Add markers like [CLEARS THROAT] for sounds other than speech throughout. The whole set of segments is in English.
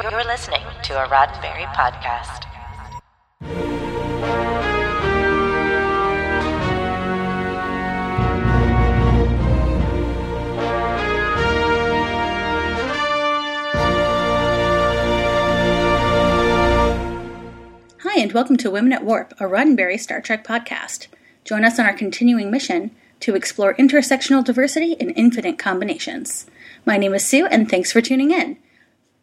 You're listening to a Roddenberry podcast. Hi, and welcome to Women at Warp, a Roddenberry Star Trek podcast. Join us on our continuing mission to explore intersectional diversity in infinite combinations. My name is Sue, and thanks for tuning in.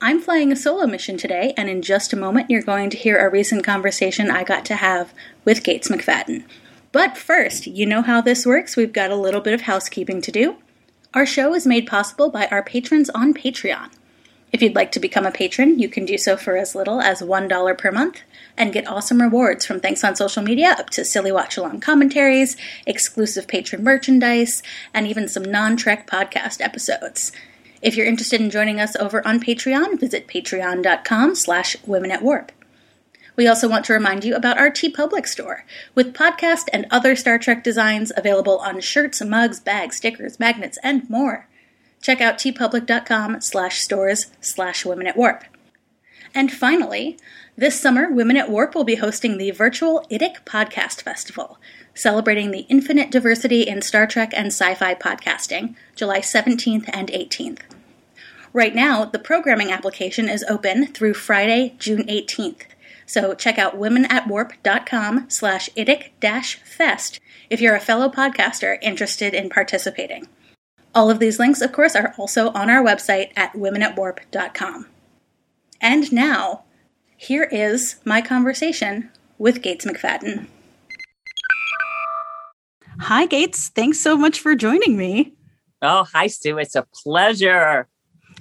I'm flying a solo mission today, and in just a moment, you're going to hear a recent conversation I got to have with Gates McFadden. But first, you know how this works. We've got a little bit of housekeeping to do. Our show is made possible by our patrons on Patreon. If you'd like to become a patron, you can do so for as little as $1 per month and get awesome rewards from Thanks on Social Media up to silly watch along commentaries, exclusive patron merchandise, and even some non Trek podcast episodes. If you're interested in joining us over on Patreon, visit patreon.com slash women at warp. We also want to remind you about our TeePublic store, with podcast and other Star Trek designs available on shirts, mugs, bags, stickers, magnets, and more. Check out teepublic.com slash stores slash women at warp. And finally, this summer, Women at Warp will be hosting the virtual IDIC Podcast Festival, celebrating the infinite diversity in Star Trek and sci fi podcasting, July 17th and 18th. Right now, the programming application is open through Friday, June 18th. So check out womenatwarp.com slash idic fest if you're a fellow podcaster interested in participating. All of these links, of course, are also on our website at womenatwarp.com. And now, here is my conversation with Gates McFadden. Hi, Gates. Thanks so much for joining me. Oh, hi, Sue. It's a pleasure.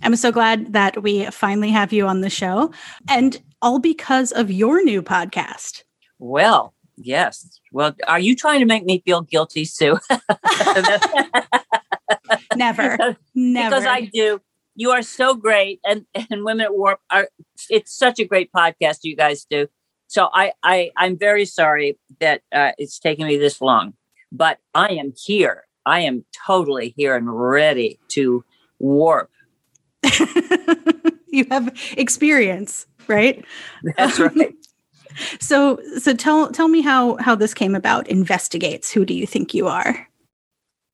I'm so glad that we finally have you on the show, and all because of your new podcast. Well, yes. Well, are you trying to make me feel guilty, Sue? [LAUGHS] Never. [LAUGHS] Never. Because I do you are so great and and women at warp are it's such a great podcast you guys do so i i i'm very sorry that uh, it's taken me this long but i am here. I am totally here and ready to warp. [LAUGHS] You have experience right? That's right. [LAUGHS] so so tell tell me how how this came about investigates who do you think you are?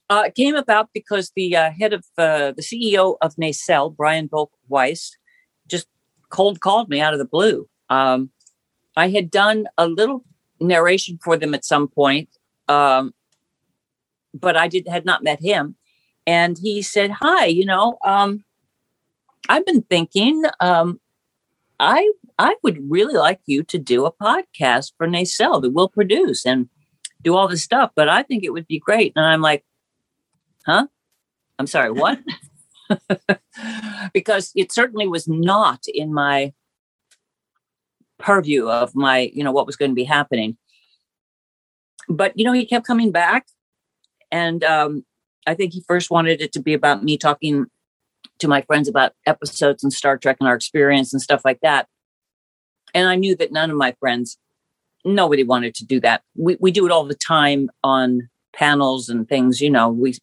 Uh, it came about because the uh, head of uh, the CEO of Nacelle, Brian Volk Weiss, just cold called me out of the blue. Um, I had done a little narration for them at some point, um, but I did had not met him. And he said, "Hi, you know, um, I've been thinking. Um, I I would really like you to do a podcast for Nacelle that we'll produce and do all this stuff. But I think it would be great." And I'm like Huh? I'm sorry, what? [LAUGHS] [LAUGHS] because it certainly was not in my purview of my, you know, what was going to be happening. But, you know, he kept coming back. And um, I think he first wanted it to be about me talking to my friends about episodes and Star Trek and our experience and stuff like that. And I knew that none of my friends, nobody wanted to do that. We, we do it all the time on panels and things, you know, we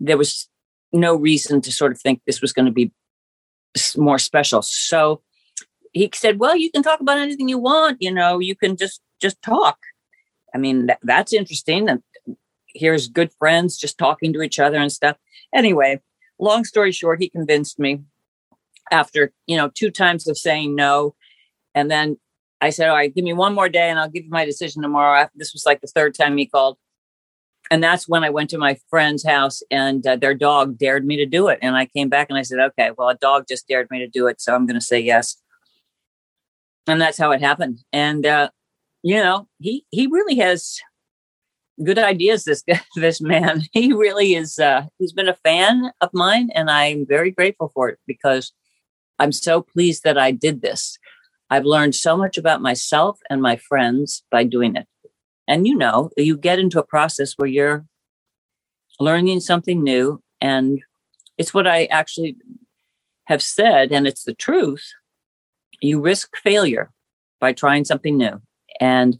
there was no reason to sort of think this was going to be more special. So he said, "Well, you can talk about anything you want. You know, you can just just talk. I mean, that, that's interesting. And here's good friends just talking to each other and stuff. Anyway, long story short, he convinced me after you know two times of saying no, and then I said, "All right, give me one more day, and I'll give you my decision tomorrow." This was like the third time he called and that's when I went to my friend's house and uh, their dog dared me to do it. And I came back and I said, okay, well, a dog just dared me to do it. So I'm going to say yes. And that's how it happened. And, uh, you know, he, he really has good ideas. This, [LAUGHS] this man, he really is, uh, he's been a fan of mine and I'm very grateful for it because I'm so pleased that I did this. I've learned so much about myself and my friends by doing it and you know you get into a process where you're learning something new and it's what i actually have said and it's the truth you risk failure by trying something new and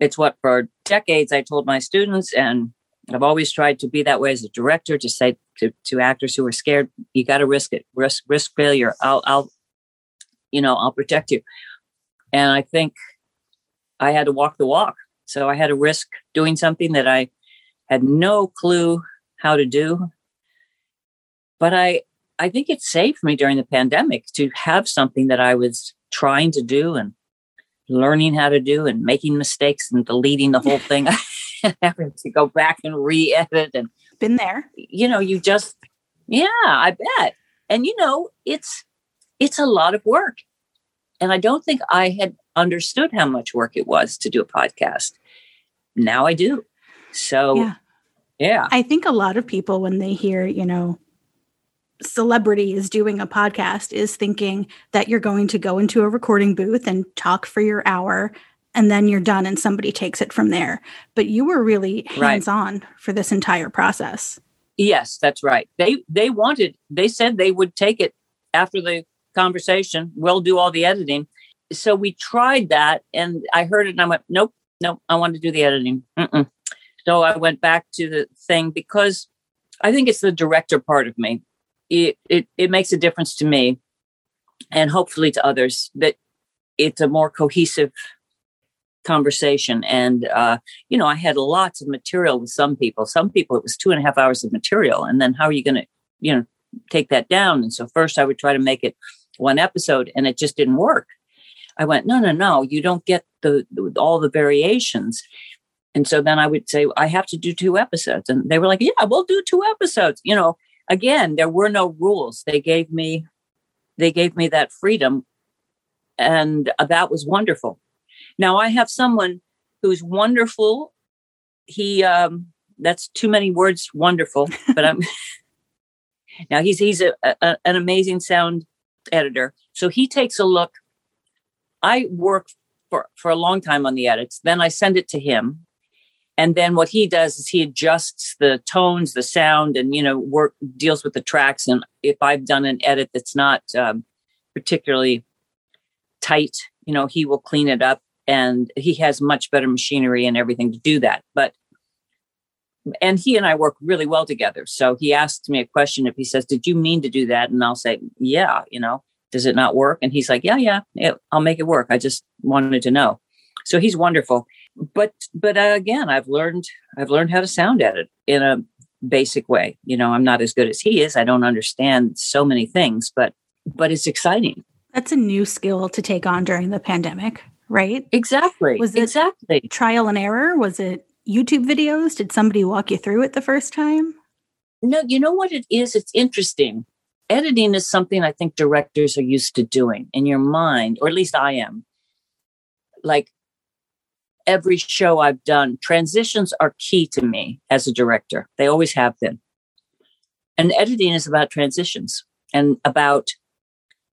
it's what for decades i told my students and i've always tried to be that way as a director to say to, to actors who are scared you got to risk it risk risk failure i'll i'll you know, I'll protect you. And I think I had to walk the walk. So I had to risk doing something that I had no clue how to do. But I I think it saved me during the pandemic to have something that I was trying to do and learning how to do and making mistakes and deleting the whole thing [LAUGHS] having to go back and re-edit and been there. You know, you just yeah, I bet. And you know, it's it's a lot of work. And I don't think I had understood how much work it was to do a podcast. Now I do. So yeah. yeah. I think a lot of people when they hear, you know, celebrities doing a podcast is thinking that you're going to go into a recording booth and talk for your hour and then you're done and somebody takes it from there. But you were really hands on right. for this entire process. Yes, that's right. They they wanted they said they would take it after the conversation. We'll do all the editing. So we tried that and I heard it and I went, nope, nope, I want to do the editing. Mm-mm. So I went back to the thing because I think it's the director part of me it, it, it makes a difference to me and hopefully to others that it's a more cohesive conversation. And, uh, you know, I had lots of material with some people. Some people, it was two and a half hours of material. And then how are you going to, you know, take that down? And so first I would try to make it one episode and it just didn't work. I went, no, no, no, you don't get the, the all the variations. And so then I would say, I have to do two episodes. And they were like, yeah, we'll do two episodes, you know, again, there were no rules. They gave me, they gave me that freedom, and that was wonderful. Now I have someone who's wonderful. He, um, that's too many words, wonderful, but I'm. [LAUGHS] now he's he's a, a, an amazing sound editor, so he takes a look. I work for for a long time on the edits. Then I send it to him and then what he does is he adjusts the tones the sound and you know work deals with the tracks. And if i've done an edit that's not um, particularly tight you know he will clean it up and he has much better machinery and everything to do that. But and he and i work really well together. So he asks me a question. If he says did you mean to do that? And i'll say yeah you know does it not work? And he's like yeah yeah it, i'll make it work. I just wanted to know. So he's wonderful but but uh, again i've learned i've learned how to sound at it in a basic way. You know i'm not as good as he is. I don't understand so many things but but it's exciting. That's a new skill to take on during the pandemic right? Exactly. Was it exactly. trial and error? Was it youtube videos? Did somebody walk you through it the first time? No you know what it is? It's interesting. Editing is something i think directors are used to doing in your mind or at least i am. Like every show I've done, transitions are key to me as a director. They always have been. And editing is about transitions and about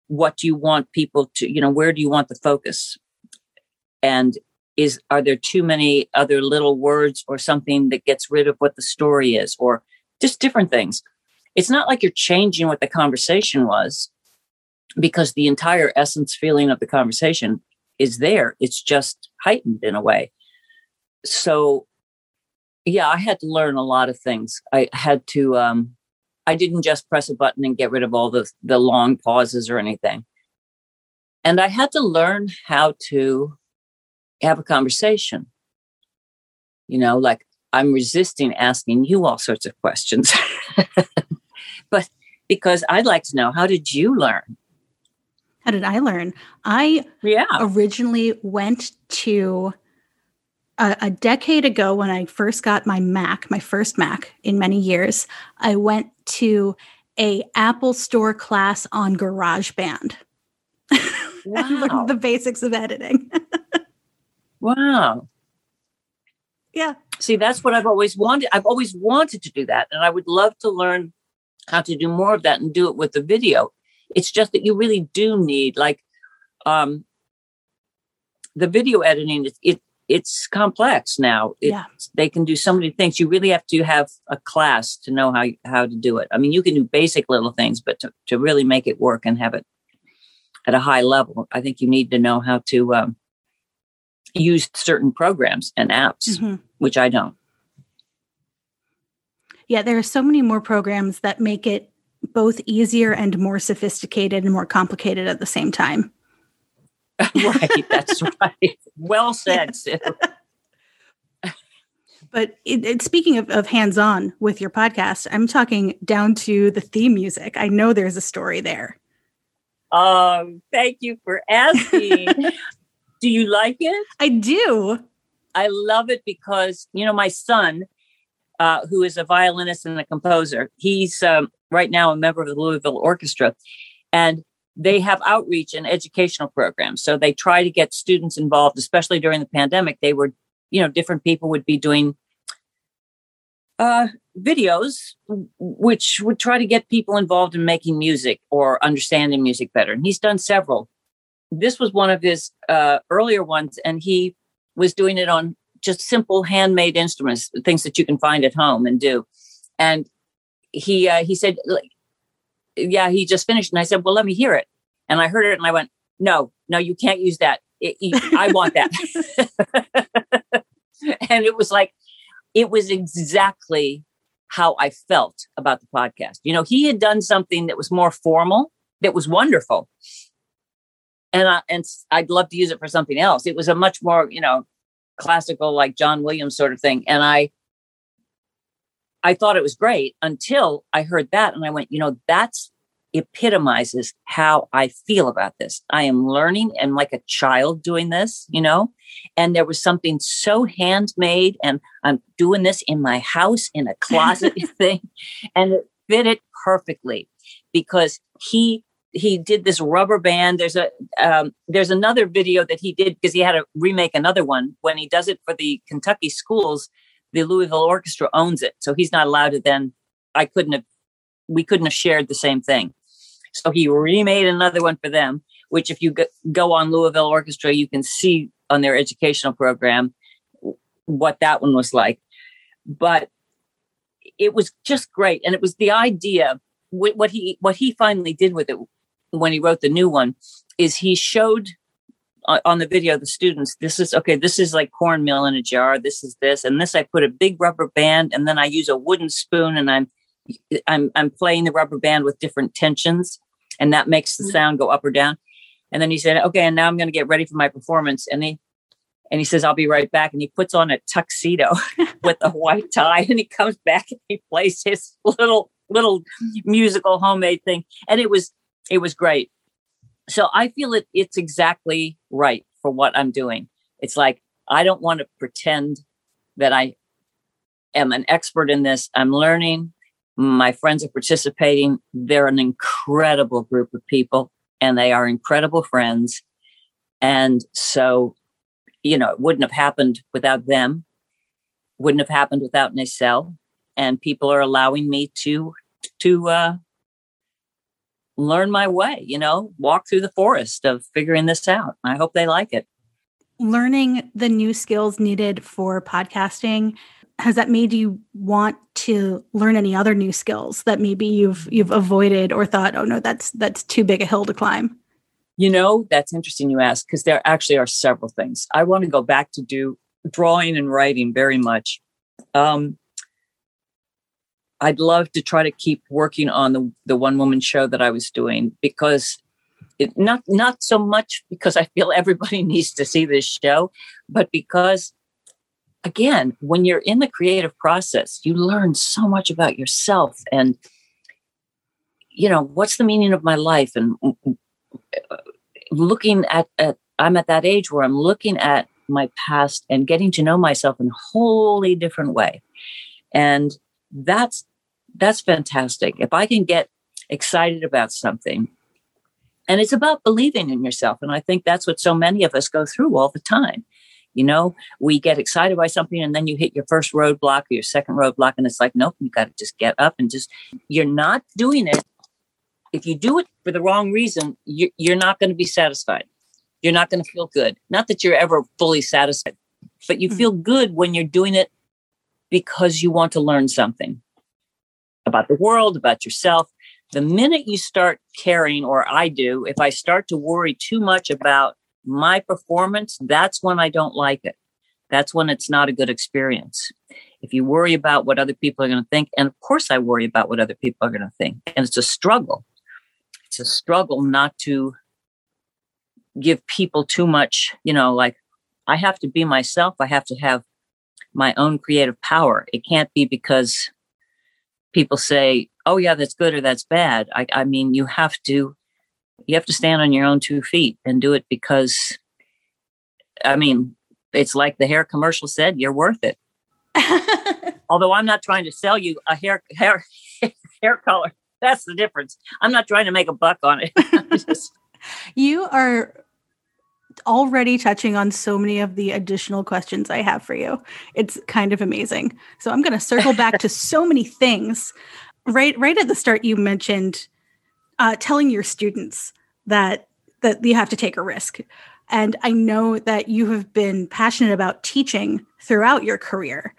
what do you want people to, you know, where do you want the focus? And is are there too many other little words or something that gets rid of what the story is or just different things. It's not like you're changing what the conversation was because the entire essence feeling of the conversation is there. It's just heightened in a way. So, yeah, I had to learn a lot of things. I had to. Um, I didn't just press a button and get rid of all the the long pauses or anything. And I had to learn how to have a conversation. You know, like I'm resisting asking you all sorts of questions. [LAUGHS] but because I'd like to know how did you learn? How did I learn? I yeah. originally went to a, a, decade ago when I first got my Mac, my first Mac in many years. I went to a Apple Store class on GarageBand. [LAUGHS] Wow. Learned the basics of editing. [LAUGHS] wow. Yeah. See, that's what I've always wanted. I've always wanted to do that. And I would love to learn how to do more of that and do it with the video. It's just that you really do need like um the video editing it, it it's complex now. It, yeah. They can do so many things. You really have to have a class to know how how to do it. I mean, you can do basic little things, but to, to really make it work and have it at a high level, I think you need to know how to um, use certain programs and apps, mm-hmm. which I don't. Yeah, there are so many more programs that make it both easier and more sophisticated and more complicated at the same time. [LAUGHS] right. That's right. Well said. [LAUGHS] But it, it, speaking of, of hands on with your podcast, I'm talking down to the theme music. I know there's a story there. Um, thank you for asking. [LAUGHS] do you like it? I do. I love it because, you know, my son, uh, who is a violinist and a composer, he's um, right now a member of the Louisville Orchestra. And they have outreach and educational programs. So they try to get students involved, especially during the pandemic. They were you know, different people would be doing uh, videos which would try to get people involved in making music or understanding music better. And he's done several. This was one of his uh, earlier ones, and he was doing it on just simple handmade instruments, things that you can find at home and do. And he uh, he said, "Yeah, he just finished." And I said, "Well, let me hear it." And I heard it, and I went, "No, no, you can't use that. It, I want that." [LAUGHS] and it was like, it was exactly how I felt about the podcast. You know, he had done something that was more formal, that was wonderful. And I, and I'd love to use it for something else. It was a much more, you know, classical like John Williams sort of thing. And I I thought it was great until I heard that and I went, you know, that's epitomizes how I feel about this. I am learning and like a child doing this, you know, and there was something so handmade and I'm doing this in my house in a closet [LAUGHS] thing and it fit it perfectly because he he did this rubber band. There's a um, there's another video that he did because he had to remake another one when he does it for the kentucky schools the louisville orchestra owns it so he's not allowed to then i couldn't have we couldn't have shared the same thing so he remade another one for them, which if you go on Louisville Orchestra, you can see on their educational program what that one was like. But it was just great. And it was the idea, what he, what he finally did with it when he wrote the new one is he showed on the video the students this is okay this is like cornmeal in a jar this is this and this i put a big rubber band and then i use a wooden spoon and i'm i'm i'm playing the rubber band with different tensions and that makes the mm-hmm. sound go up or down. And then he said, okay, and now I'm going to get ready for my performance. And he, and he says, I'll be right back. And he puts on a tuxedo [LAUGHS] with a white tie and he comes back and he plays his little, little musical homemade thing. And it was, it was great. So I feel it, it's exactly right for what I'm doing. It's like, I don't want to pretend that I am an expert in this. I'm learning. My friends are participating. They're an incredible group of people and they are incredible friends. And so, you know, it wouldn't have happened without them, wouldn't have happened without Nacelle. And people are allowing me to, to, uh, learn my way, you know, walk through the forest of figuring this out. I hope they like it. Learning the new skills needed for podcasting has that made you want to learn any other new skills that maybe you've you've avoided or thought oh no that's that's too big a hill to climb you know that's interesting you ask because there actually are several things i want to go back to do drawing and writing very much um, i'd love to try to keep working on the, the one woman show that i was doing because it, not not so much because i feel everybody [LAUGHS] needs to see this show but because again, when you're in the creative process, you learn so much about yourself and, you know, what's the meaning of my life? And uh, looking at, at I'm at that age where I'm looking at my past and getting to know myself in a wholly different way. And that's, that's fantastic. If I can get excited about something, and it's about believing in yourself. And I think that's what so many of us go through all the time. You know, we get excited by something and then you hit your first roadblock or your second roadblock, and it's like, nope, you got to just get up and just, you're not doing it. If you do it for the wrong reason, you're not going to be satisfied. You're not going to feel good. Not that you're ever fully satisfied, but you mm-hmm. feel good when you're doing it because you want to learn something about the world, about yourself. The minute you start caring, or I do, if I start to worry too much about my performance, that's when I don't like it. That's when it's not a good experience. If you worry about what other people are going to think, and of course I worry about what other people are going to think, and it's a struggle. It's a struggle not to give people too much, you know, like I have to be myself. I have to have my own creative power. It can't be because people say, "Oh yeah, that's good" or "That's bad." I, I mean, you have to you have to stand on your own two feet and do it because, I mean, it's like the hair commercial said, "You're worth it." [LAUGHS] Although I'm not trying to sell you a hair hair [LAUGHS] hair color. That's the difference. I'm not trying to make a buck on it. [LAUGHS] Just... you are already touching on so many of the additional questions I have for you. It's kind of amazing. So I'm going to circle back to [LAUGHS] so many things. Right, right at the start, you mentioned uh, telling your students that that you have to take a risk, and I know that you have been passionate about teaching throughout your career.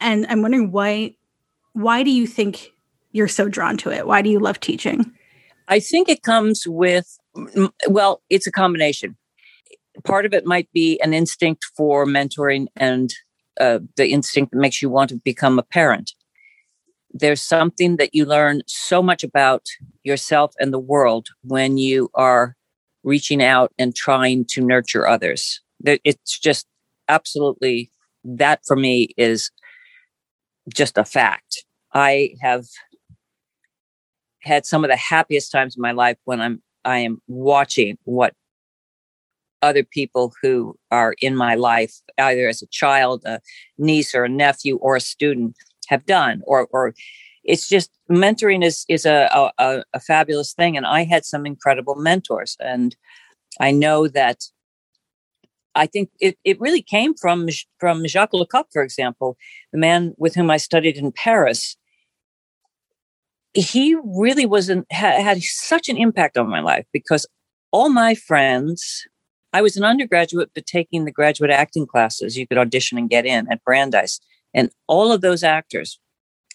And I'm wondering why why do you think you're so drawn to it? Why do you love teaching? I think it comes with well, it's a combination part of it might be an instinct for mentoring and uh, the instinct that makes you want to become a parent. There's something that you learn so much about yourself and the world when you are reaching out and trying to nurture others. It's just absolutely that for me is just a fact. I have had some of the happiest times in my life when I'm I am watching what other people who are in my life, either as a child, a niece or a nephew or a student have done, or, or it's just mentoring is, is a, a, a fabulous thing. And I had some incredible mentors and I know that I think it, it really came from, from Jacques Lecoq, for example, the man with whom I studied in Paris. He really was an, had such an impact on my life because all my friends I was an undergraduate, but taking the graduate acting classes you could audition and get in at Brandeis. And all of those actors,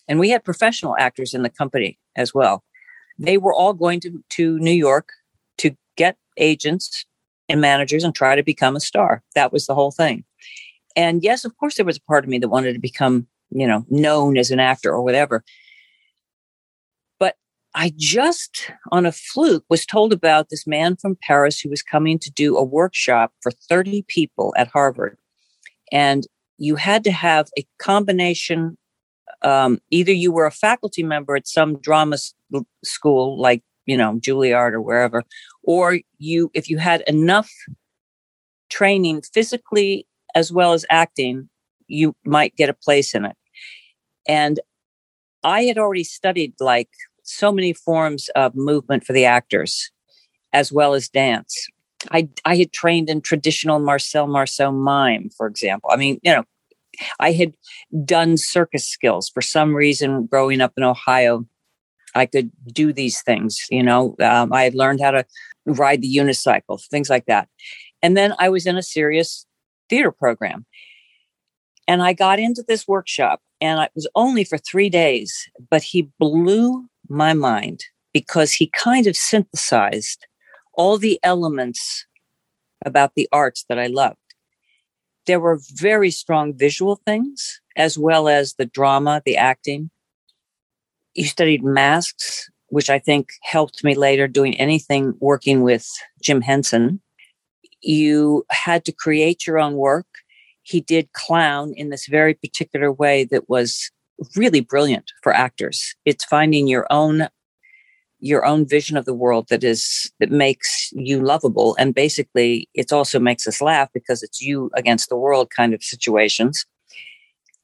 and we had professional actors in the company as well, they were all going to, to New York to get agents and managers and try to become a star. That was the whole thing. And yes, of course, there was a part of me that wanted to become, you know, known as an actor or whatever. I just on a fluke was told about this man from Paris who was coming to do a workshop for 30 people at Harvard. And you had to have a combination. Um, either you were a faculty member at some drama school like, you know, Juilliard or wherever, or you, if you had enough training physically as well as acting, you might get a place in it. And I had already studied like so many forms of movement for the actors, as well as dance. I, I had trained in traditional Marcel Marceau mime, for example. I mean, you know, I had done circus skills for some reason growing up in Ohio. I could do these things, you know, um, I had learned how to ride the unicycle, things like that. And then I was in a serious theater program. And I got into this workshop and it was only for three days, but he blew my mind because he kind of synthesized all the elements about the arts that I loved. There were very strong visual things as well as the drama, the acting. You studied masks, which I think helped me later doing anything working with Jim Henson. You had to create your own work. He did clown in this very particular way that was really brilliant for actors. It's finding your own your own vision of the world that is that makes you lovable and basically it also makes us laugh because it's you against the world kind of situations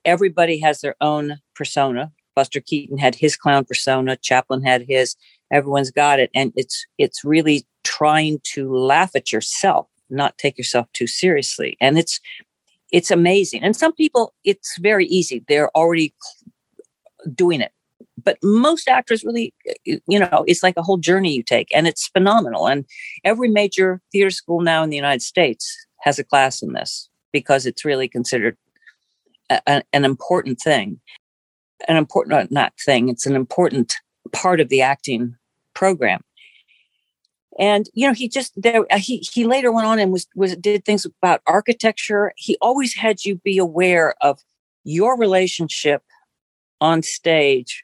everybody has their own persona buster keaton had his clown persona chaplin had his everyone's got it and it's it's really trying to laugh at yourself not take yourself too seriously and it's it's amazing. And some people, it's very easy. They're already doing it. But most actors really, you know, it's like a whole journey you take and it's phenomenal. And every major theater school now in the United States has a class in this because it's really considered a, an important thing. An important, not thing, it's an important part of the acting program and you know he just there uh, he he later went on and was was did things about architecture he always had you be aware of your relationship on stage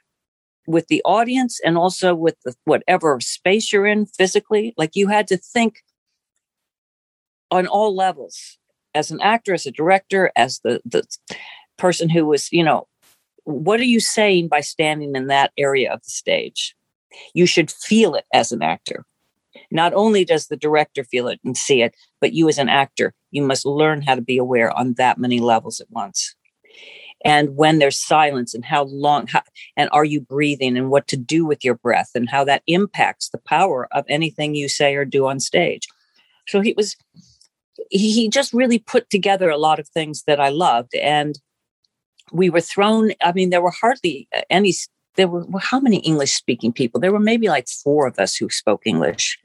with the audience and also with the whatever space you're in physically like you had to think on all levels as an actor, as a director, as the, the person who was, you know, what are you saying by standing in that area of the stage? You should feel it as an actor. Not only does the director feel it and see it, but you as an actor, you must learn how to be aware on that many levels at once. And when there's silence and how long, how, and are you breathing and what to do with your breath and how that impacts the power of anything you say or do on stage. So he was, he just really put together a lot of things that I loved. And we were thrown, I mean, there were hardly any, there were how many English speaking people? There were maybe like four of us who spoke English.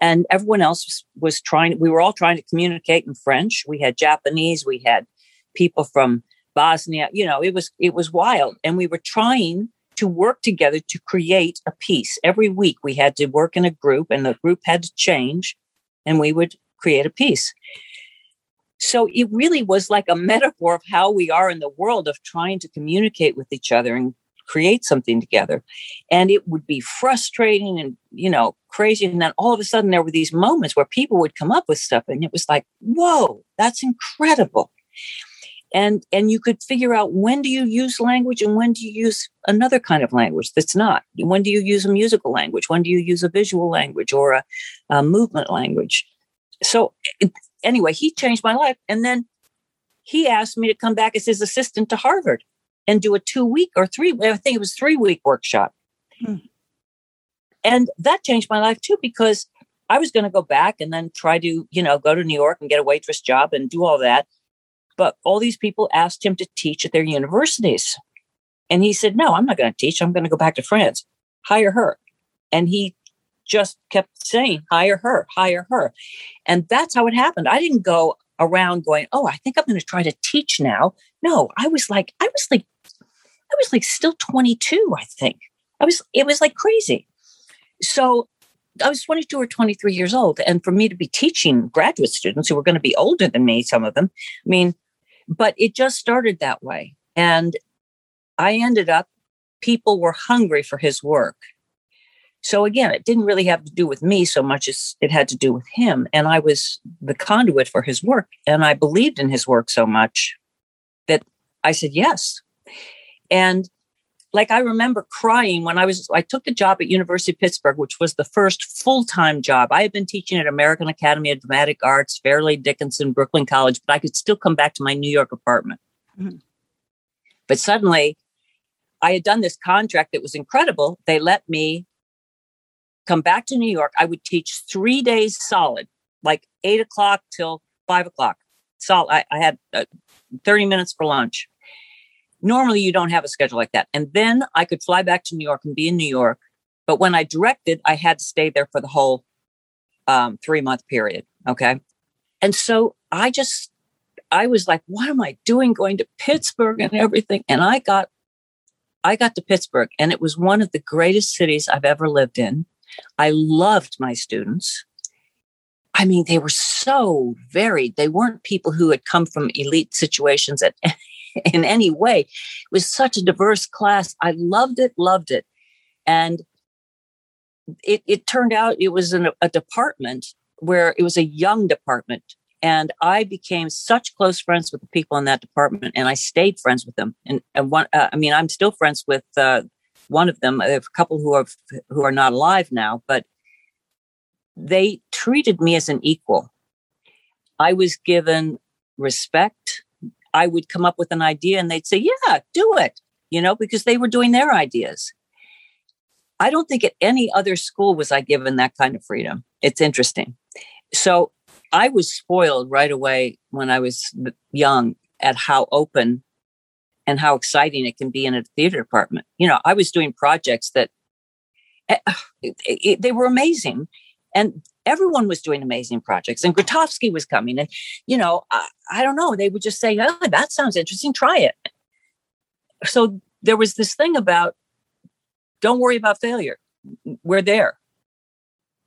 And everyone else was, was trying, we were all trying to communicate in French. We had Japanese, we had people from Bosnia, you know, it was, it was wild. And we were trying to work together to create a piece. Every week we had to work in a group and the group had to change and we would create a piece. So it really was like a [LAUGHS] metaphor of how we are in the world of trying to communicate with each other and create something together. And it would be frustrating and, you know, crazy. And then all of a sudden there were these moments where people would come up with stuff and it was like, whoa, that's incredible. And and you could figure out when do you use language and when do you use another kind of language that's not. When do you use a musical language? When do you use a visual language or a, a movement language? So anyway, he changed my life. And then he asked me to come back as his assistant to Harvard and do a two week or three, I think it was three week workshop. Hmm. And that changed my life too, because I was going to go back and then try to, you know, go to New York and get a waitress job and do all that. But all these people asked him to teach at their universities. And he said, no, I'm not going to teach. I'm going to go back to France. Hire her. And he just kept saying, hire her, hire her. And that's how it happened. I didn't go around going, oh, I think I'm going to try to teach now. No, I was like, I was like, I was like still 22, I think. I was, it was like crazy. So I was 22 or 23 years old. And for me to be teaching graduate students who were going to be older than me, some of them, I mean, but it just started that way. And I ended up, people were hungry for his work. So again, it didn't really have to do with me so much as it had to do with him. And I was the conduit for his work. And I believed in his work so much that I said yes. And like I remember crying when I was I took the job at University of Pittsburgh, which was the first full-time job. I had been teaching at American Academy of Dramatic Arts, Fairleigh Dickinson, Brooklyn College, but I could still come back to my New York apartment. Mm-hmm. But suddenly I had done this contract that was incredible. They let me come back to New York. I would teach three days solid, like eight o'clock till five o'clock. Solid. I, I had uh, 30 minutes for lunch. Normally, you don't have a schedule like that. And then I could fly back to New York and be in New York. But when I directed, I had to stay there for the whole um, three month period. Okay. And so I just, I was like, what am I doing going to Pittsburgh and everything? And I got, I got to Pittsburgh and it was one of the greatest cities I've ever lived in. I loved my students. I mean, they were so varied. They weren't people who had come from elite situations at, [LAUGHS] in any way. It was such a diverse class. I loved it, loved it. And it, it turned out it was a department where it was a young department. And I became such close friends with the people in that department, and I stayed friends with them. And, and one, uh, I mean, I'm still friends with uh, one of them, a couple who are who are not alive now, but they treated me as an equal. I was given respect. I would come up with an idea and they'd say, "Yeah, do it," you know, because they were doing their ideas. I don't think at any other school was I given that kind of freedom. It's interesting. So I was spoiled right away when I was young at how open and how exciting it can be in a theater department. You know, I was doing projects that [SIGHS] it, eh, it, they were amazing, and everyone was doing amazing projects. And Grotowski was coming, and you know, I, I don't know, they would just say, "Oh, that sounds interesting. Try it." So there was this thing about don't worry about failure. We're there.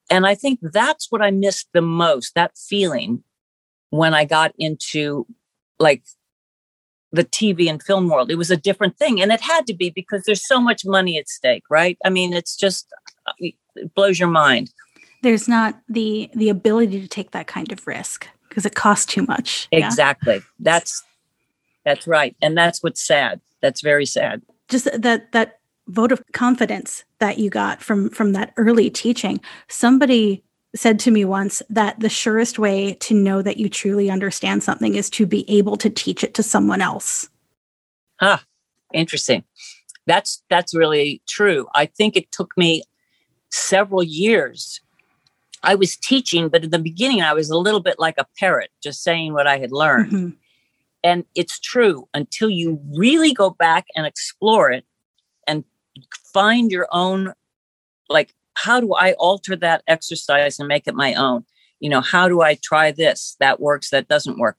And I think that's what I missed the most that feeling when I got into like the TV and film world. It was a different thing. And it had to be because there's so much money at stake, right? I mean, it's just, uh, it blows your mind. There's not the the ability to take that kind of risk. because it costs too much. Exactly. Yeah. That's that's right. And that's what's sad. That's very sad. Just that that vote of confidence that you got from from that early teaching. Somebody said to me once that the surest way to know that you truly understand something is to be able to teach it to someone else. Ah, interesting. That's that's really true. I think it took me several years. I was teaching, but in the beginning I was a little bit like a parrot, just saying what I had learned. Mm-hmm. And it's true until you really go back and explore it and find your own like how do I alter that exercise and make it my own? You know, how do I try this? That works, that doesn't work.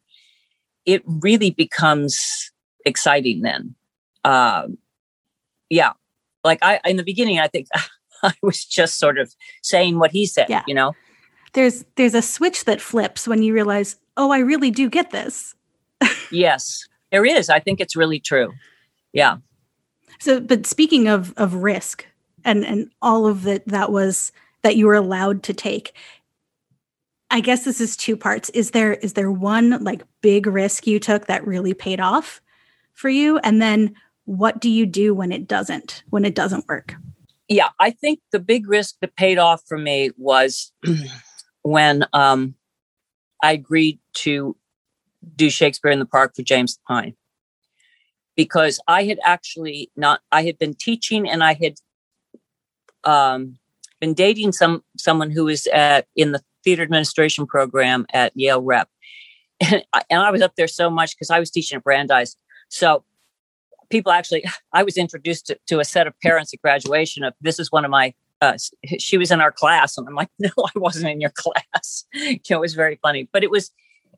It really becomes exciting then. Um, yeah. Like I, in the beginning, I think [LAUGHS] [LAUGHS] I was just sort of saying what he said, yeah. you know? There's, there's a switch that flips when you realize, oh, I really do get this. [LAUGHS] yes, there is. I think it's really true. Yeah. So, but speaking of, of risk, and and all of that that was that you were allowed to take i guess this is two parts is there is there one like big risk you took that really paid off for you and then what do you do when it doesn't when it doesn't work yeah i think the big risk that paid off for me was [CLEARS THROAT] when um i agreed to do shakespeare in the park for james Lapine because i had actually not i had been teaching and i had um, been dating some someone who was at in the theater administration program at Yale Rep, and [LAUGHS] I, and I was up there so much because I was teaching at Brandeis. So people actually, [SIGHS] I was introduced to, to, a set of parents at graduation of this is one of my. Uh, she was in our class, and I'm like, [LAUGHS] no, I wasn't in your [LAUGHS] class. [LAUGHS] you know, it was very funny, but it was,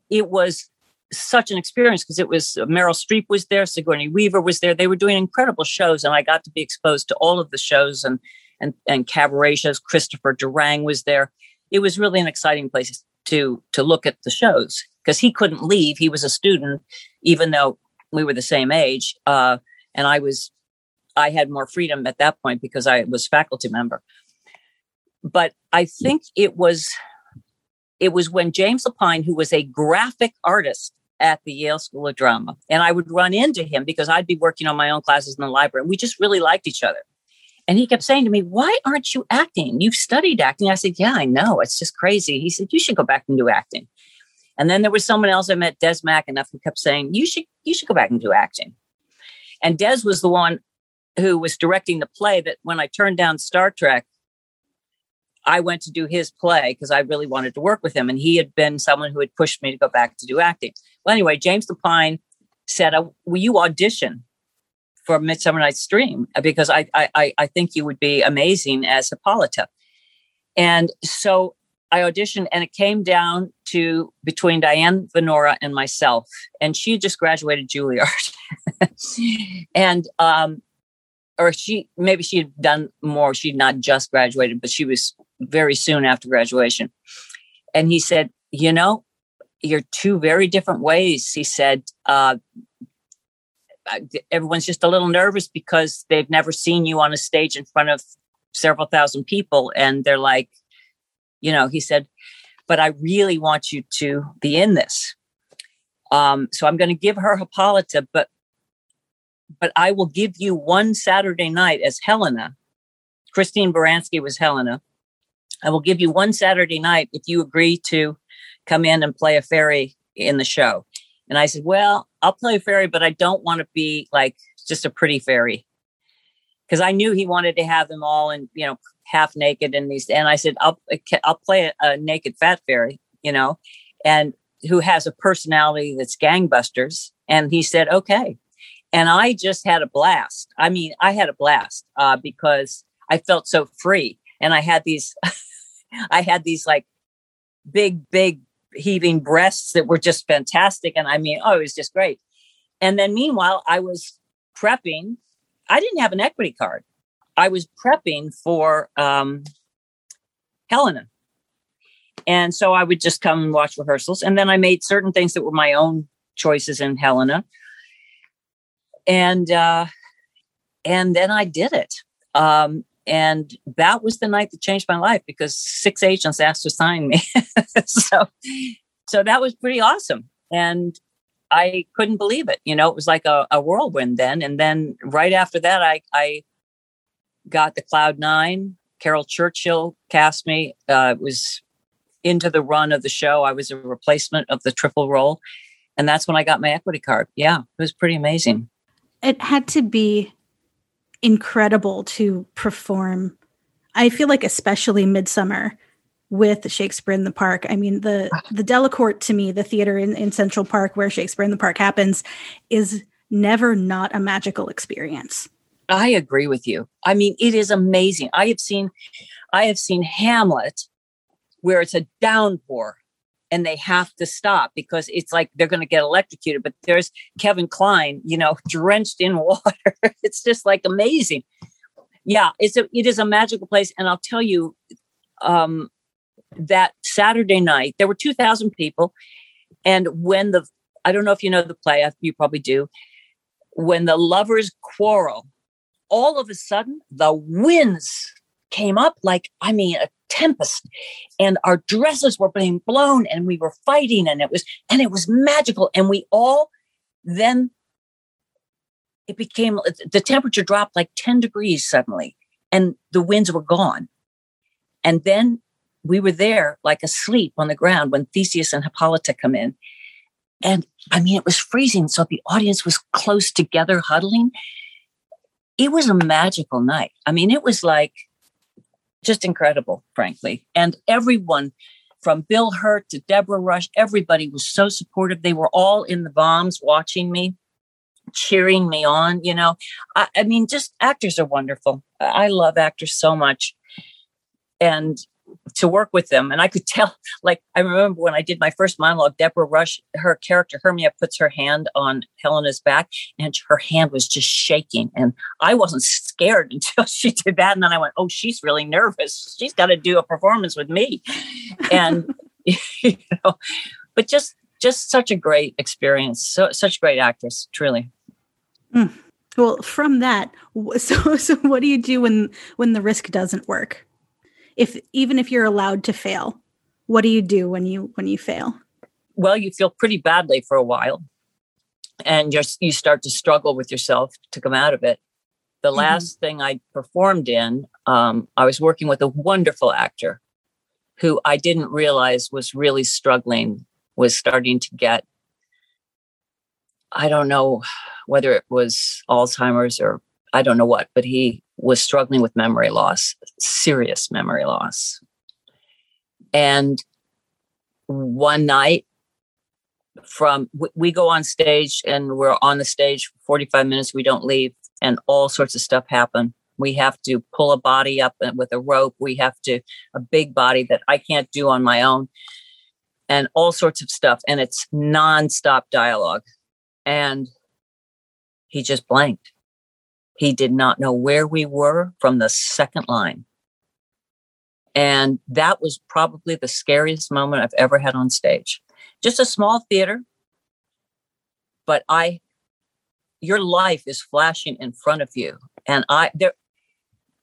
it was such an experience because it was uh, Meryl Streep was there, Sigourney Weaver was there. They were doing incredible shows, and I got to be exposed to all of the shows and and, and cabaret shows. Christopher Durang was there. It was really an exciting place to to look at the shows because he couldn't leave. He was a student, even though we were the same age, uh, and I was I had more freedom at that point because I was faculty member. But I think it was it was when James Lapine, who was a graphic artist at the Yale School of Drama, and I would run into him because I'd be working on my own classes in the library. And we just really liked each other. And he kept saying to me, Why aren't you acting? You've studied acting. I said, Yeah, I know. It's just crazy. He said, You should go back and do acting. And then there was someone else I met, Des McAnuff, who kept saying, You should you should go back and do acting. And Des was the one who was directing the play that when I turned down Star Trek, I went to do his play because I really wanted to work with him. And he had been someone who had pushed me to go back to do acting. Well, anyway, James Lapine said, uh, Will you audition for Midsummer Night's Dream uh, because I, I, I think you would be amazing as Hippolyta. And so I auditioned and it came down to between Diane Venora and myself. And she just graduated Juilliard. [LAUGHS] and, um, or she, maybe she had done more. She'd not just graduated, but she was very soon after graduation. And he said, you know, you're two very different ways. He said, uh, everyone's just a little nervous because they've never seen you on a stage in front of several thousand people and they're like you know he said but i really want you to be in this. Um, so i'm going to give her hippolyta but but i will give you one saturday night as helena. Christine baranski was helena. I will give you one saturday night if you agree to come in and play a fairy in the show. And I said, Well, I'll play fairy, but I don't want to be like just a pretty fairy. Because I knew he wanted to have them all in, you know, half naked and these. And I said, I'll I'll play a, a naked fat fairy, you know, and who has a personality that's gangbusters. And he said, okay. And I just had a blast. I mean, I had a blast uh, because I felt so free. And I had these, [LAUGHS] I had these like big, big heaving breasts that were just fantastic. And I mean, oh, it was just great. And then meanwhile, I was prepping. I didn't have an equity card. I was prepping for um, Helena. And so I would just come and watch rehearsals. And then I made certain things that were my own choices in Helena. And uh, and then I did it. Um, and that was the night that changed my life because six agents asked to sign me. [LAUGHS] so so that was pretty awesome. And I couldn't believe it. You know, it was like a, a whirlwind then. And then right after that, I, I got the Cloud Nine. Caryl Churchill cast me. Uh, was into the run of the show. I was a replacement of the triple role. And that's when I got my equity card. Yeah, it was pretty amazing. It had to be incredible to perform. I feel like, especially Midsummer, with Shakespeare in the Park. I mean, the the Delacorte to me, the theater in, in Central Park where Shakespeare in the Park happens, is never not a magical experience. I agree with you. I mean, it is amazing. I have seen I have seen Hamlet where it's a downpour and they have to stop because it's like they're going to get electrocuted. But there's Kevin Kline, you know, [LAUGHS] drenched in water. it's just like amazing. Yeah, it's a it is a magical place, and I'll tell you, um, that Saturday night, there were 2,000 people. And when the, I don't know if you know the play, you probably do, when the lovers quarrel, all of a sudden the winds came up like, I mean, a tempest and our dresses were being blown and we were fighting and it was, and it was magical. And we all then, it became, the temperature dropped like 10 degrees suddenly and the winds were gone. And then we were there like asleep on the ground when Theseus and Hippolyta come in. And I mean, it was freezing. So the audience was close together, huddling. It was a magical night. I mean, it was like just incredible, frankly. And everyone from Bill Hurt to Deborah Rush, everybody was so supportive. They were all in the bombs watching me, cheering me on. You know, I, I mean, just actors are wonderful. I love actors so much. And to work with them. And I could [LAUGHS] tell, like, I remember when I did my first monologue, Deborah Rush, her character, Hermia, puts her hand on Helena's back and her hand was just shaking. And I wasn't scared [LAUGHS] until she did that. And then I went, oh, she's really nervous. She's got to do a performance with me. [LAUGHS] And, you know, but just, just such a great experience. So, such great actress, truly. Mm. Well, from that, so so what do you do when when the risk doesn't work? If even if you're allowed to fail what do you do when you when you fail well you feel pretty badly for a while and you you start to struggle with yourself to come out of it the mm-hmm. last thing i performed in um, i was working with a wonderful actor who i didn't realize was really struggling was starting to get i don't know whether it was alzheimer's or i don't know what but he was struggling with memory loss, serious memory loss. And one night, from we go on stage and we're on the stage for 45 minutes, we don't leave, and all sorts of stuff happen. We have to pull a body up uh, with a rope. We have to, a big body that I can't do on my own, and all sorts of stuff. And it's nonstop dialogue. And he just blanked he did not know where we were from the second line. And that was probably the scariest moment I've ever had on stage. Just a small theater, but I, your life is flashing in front of you. And I, there,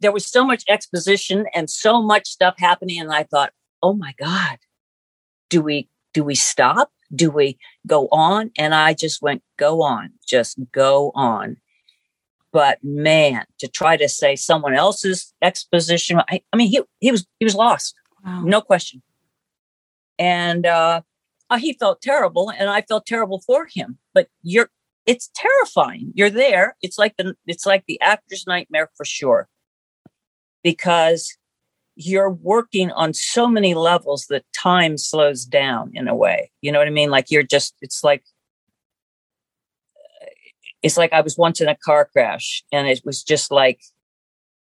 there was so much exposition and so much stuff happening. And I thought, oh my God, do we, do we stop? Do we go on? And I just went, go on, just go on. But man, to try to say someone else's exposition, I, I mean, he he was he was lost, wow. no question. And uh, uh, he felt terrible, and I felt terrible for him. But you're, it's terrifying. You're there. It's like the it's like the actor's nightmare for sure, because you're working on so many levels that time slows down in a way. You know what I mean? Like you're just, it's like it's like I was once in a car crash and it was just like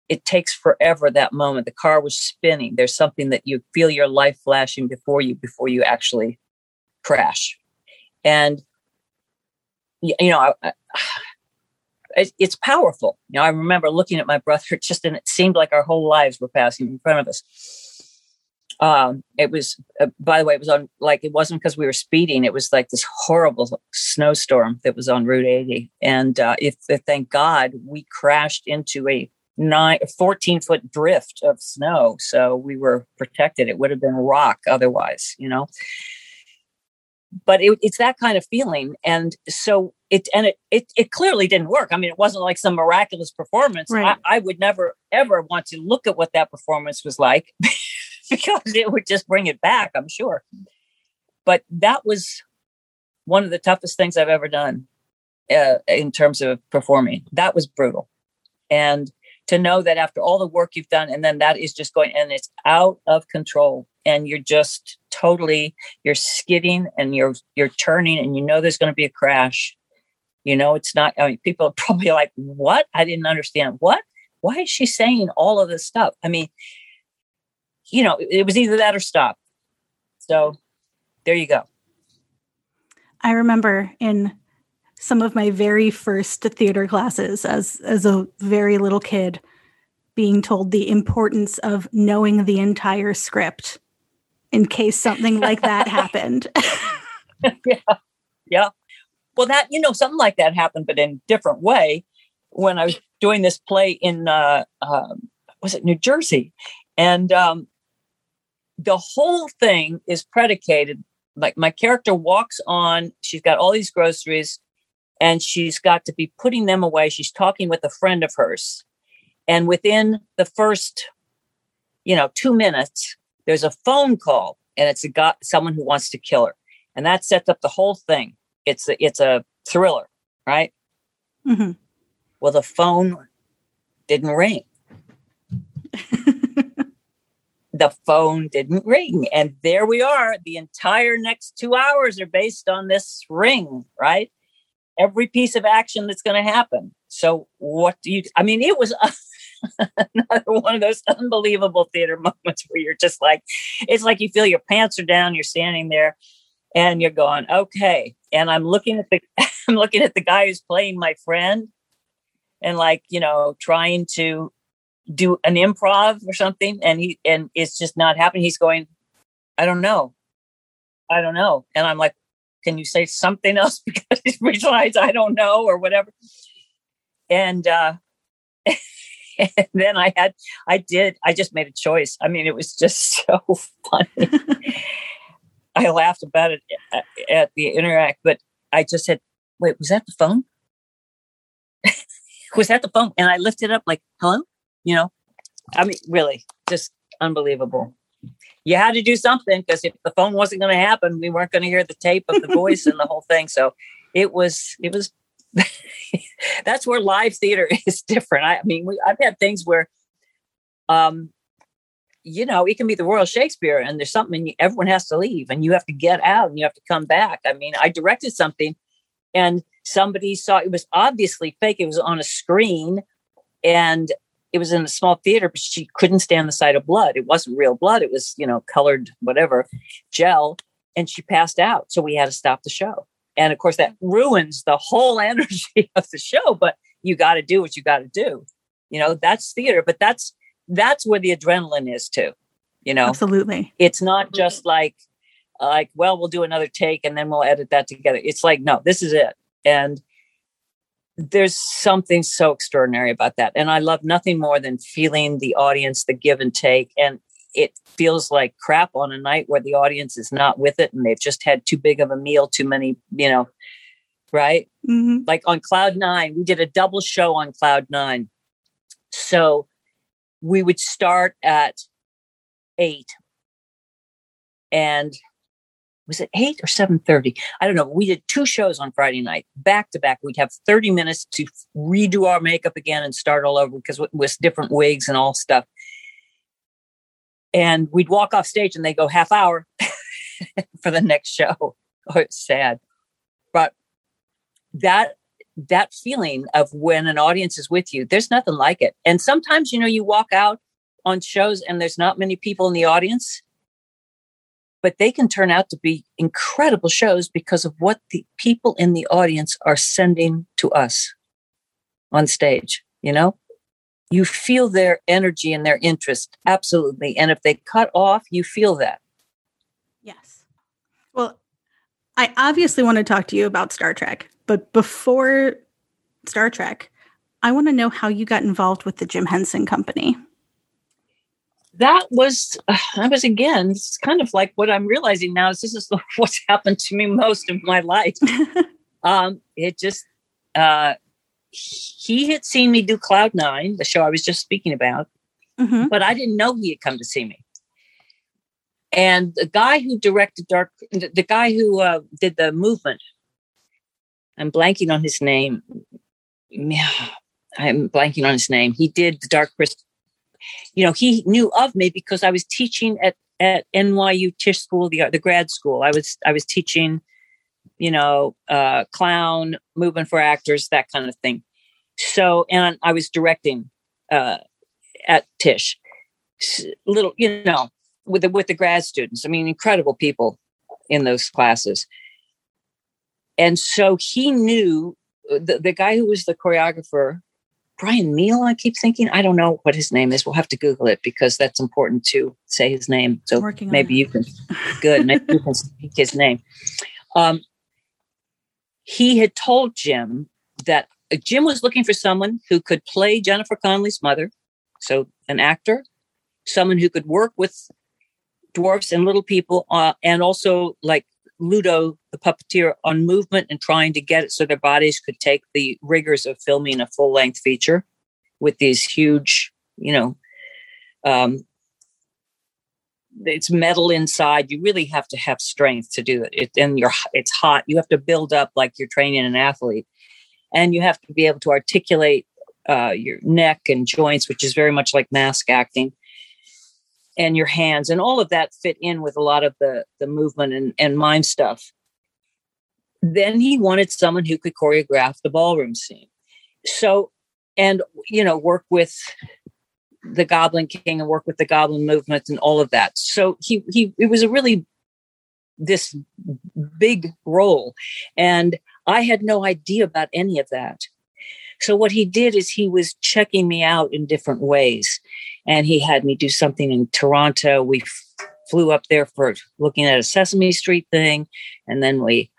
it takes forever that moment. The car was spinning. There's something that you feel your life flashing before you before you actually crash. And you know, I, I, [SIGHS] it's powerful. You know, I remember looking at my brother [LAUGHS] just and it seemed like our whole lives were passing in front of us um, it was uh, by the way it was on like it wasn't because we were speeding it was like this horrible snowstorm that was on route 80 and uh, if, if thank god we crashed into a nine 14 foot drift of snow so we were protected. It would have been rock otherwise you know? But it, it's that kind of feeling and so it and it, it it clearly didn't work. I mean it wasn't like some miraculous performance. Right. I, I would never ever want to look at what that performance was like [LAUGHS] [LAUGHS] because it would just bring it back i'm sure. But that was one of the toughest things i've ever done uh, in terms of performing. That was brutal. And to know that after all the work you've done and then that is just going and it's out of control and you're just totally you're skidding and you're you're turning and you know there's going to be a crash. You know it's not i mean people are [LAUGHS] probably like what? I didn't understand. What? Why is she saying all of this stuff? I mean you know it was either that or stop. So there you go. I remember in some of my very first theater classes as as a very little kid being told the importance of knowing the entire script in case something like that [LAUGHS] happened. [LAUGHS] yeah. Yeah. Well that you know something like that happened but in a different way. When i was doing this play in uh um, was it new jersey? And um the whole thing is predicated like my character walks on she's got all these groceries and she's got to be putting them away. She's talking with a friend of hers. And within the first you know 2 minutes there's a phone call and it's a guy someone who wants to kill her. And that sets up the whole thing. It's a, it's a thriller right? Mhm. well the phone didn't ring [LAUGHS] the phone didn't ring. And there we are the entire next two hours are based on this ring right? Every piece of action that's going to happen. So what do you i mean it was [LAUGHS] another one of those unbelievable theater [LAUGHS] moments where you're just like it's like you feel your pants are down you're standing there and you're going okay. And i'm looking at the [LAUGHS] i'm looking at the guy who's playing my friend and like you know trying to do an improv or something and he and it's just not happening. He's going i don't know. I don't know. And i'm like can you say something else? [LAUGHS] Because he realized i don't know or whatever. And uh [LAUGHS] and then i had i did i just made a choice. I mean it was just [LAUGHS] so funny. I laughed about it at, at the interact but i just said wait was that the phone? Was that the phone? And i lifted up like hello you know? I mean really just unbelievable. You had to do something because if the phone wasn't going to happen we weren't going to hear the tape of the voice and the whole thing. So it was it was [LAUGHS] that's where live theater [LAUGHS] is different. I, I mean we, i've had things where um you know it can be the royal shakespeare and there's something you, everyone has to leave and you have to get out and you have to come back. I mean i directed something and somebody saw it was obviously fake it was on a screen and it was in a small theater but she couldn't stand the sight of blood. It wasn't real blood. It was you know colored whatever gel and she passed out. So we had to stop the show. And of course that ruins the whole [LAUGHS] energy of the show but you got to do what you got to do. You know that's theater but that's that's where the adrenaline is too you know? Absolutely. it's not just like like well we'll do another take and then we'll edit that together. It's like no this is it. And there's something so extraordinary about that and i love nothing more than feeling the audience the give and take and it feels like crap on a night where the audience is not with it and they've just had too big of a meal too many you know right? Hmm like on cloud nine we did a double show on cloud nine. So we would start at eight. And was it eight or seven thirty? I don't know. We did two shows on Friday night, back to back. We'd have thirty minutes to redo our makeup again and start all over because it was different wigs and all stuff. And we'd walk off stage and they go half hour [LAUGHS] for the next show. [LAUGHS] Oh, it's sad, but that that feeling of when an audience is with you, there's nothing like it. And sometimes, you know, you walk out on shows and there's not many people in the audience but they can turn out to be incredible shows because of what the people in the audience are sending to us on stage you know you feel their energy and their interest absolutely and if they cut off you feel that Yes. Well, I obviously want to talk to you about Star Trek, but before Star Trek, I want to know how you got involved with the Jim Henson Company. That was uh, that was again it's kind of like what i'm realizing now is this is [LAUGHS] what's happened to me most of my life. [LAUGHS] Um it just uh he had seen me do cloud nine the show i was just speaking about mm-hmm. but i didn't know he had come to see me. And the guy who directed dark the, the guy who uh, did the movement i'm blanking on his name. Yeah [SIGHS] i'm blanking on his name. He did the dark crystal you know, he knew of me because I was teaching at, at NYU Tisch School, the, the grad school. I was, I was teaching, you know, uh, clown, movement for actors, that kind of thing. So, and I was directing, uh, at Tisch, little, you know, with the, with the grad students. I mean, incredible people in those classes. And so he knew uh, the, the guy who was the choreographer Brian Neal, I keep thinking. I don't know what his name is. We'll have to Google it because that's important to say his name. So maybe you can, good, maybe you can speak his name. Um, he had told Jim that uh, Jim was looking for someone who could play Jennifer Connelly's mother, so an actor, someone who could work with dwarfs and little people, uh, and also like Ludo, the puppeteer, on movement and trying to get it so their bodies could take the rigors of filming a full length feature with these huge, you know, um, it's metal inside. You really have to have strength to do it. it. And you're, it's hot. You have to build up like you're training an athlete, and you have to be able to articulate uh, your neck and joints, which is very much like mask acting and your hands and all of that fit in with a lot of the the movement and, and mind stuff. Then he wanted someone who could choreograph the ballroom scene. So and you know work with the goblin king and work with the goblin movement and all of that. So he he it was a really this big role and i had no idea about any of that. So what he did is he was checking me out in different ways and he had me do something in Toronto. We flew up there for looking at a Sesame Street thing, and then we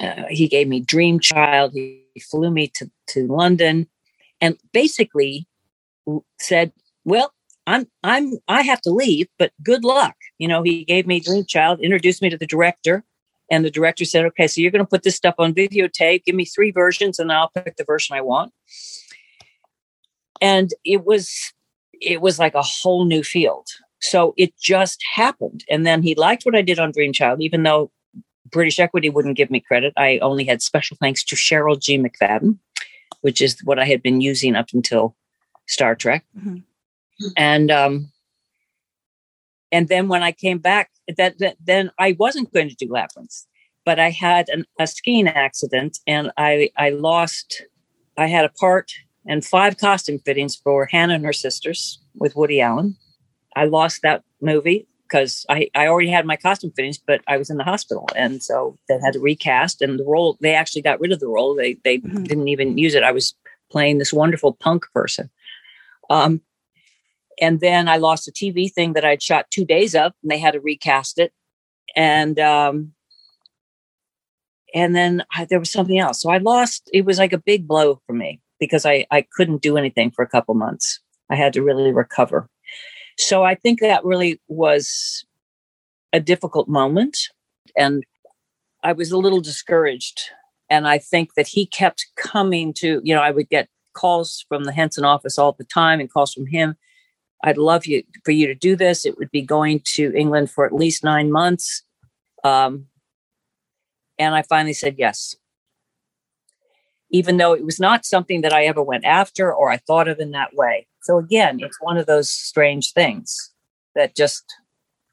uh, he gave me Dream Child. He, he flew me to to London, and basically said, "Well, I'm I'm I have to leave, but good luck." You know, he gave me Dream Child, introduced me to the director, and the director said, "Okay, so you're going to put this stuff on videotape. Give me three versions, and I'll pick the version I want." And it was it was like a whole new field. So it just happened. And then he liked what I did on Dream Child, even though British Equity wouldn't give me credit. I only had special thanks to Cheryl G. McFadden, which is what I had been using up until Star Trek. Mm-hmm. And um, and then when I came back, that, that then I wasn't going to do Labyrinth, but I had an, a skiing accident and I I lost. I had a part and five costume fittings for Hannah and her sisters with Woody Allen. I lost that movie because I, I already had my costume fittings, but I was in the hospital. And so they had to recast and the role, they actually got rid of the role. They, they mm-hmm. didn't even use it. I was playing this wonderful punk person. Um, and then I lost a TV thing that I'd shot two days of and they had to recast it. And, um, and then I, there was something else. So I lost, it was like a big blow for me because I, I couldn't do anything for a couple months. I had to really recover. So I think that really was a difficult moment. And I was a little discouraged. And I think that he kept coming to, you know, I would get calls from the Henson office all the time and calls from him. I'd love you for you to do this. It would be going to England for at least nine months. Um, and I finally said yes even though it was not something that I ever went after or I thought of in that way. So again, it's one of those strange things that just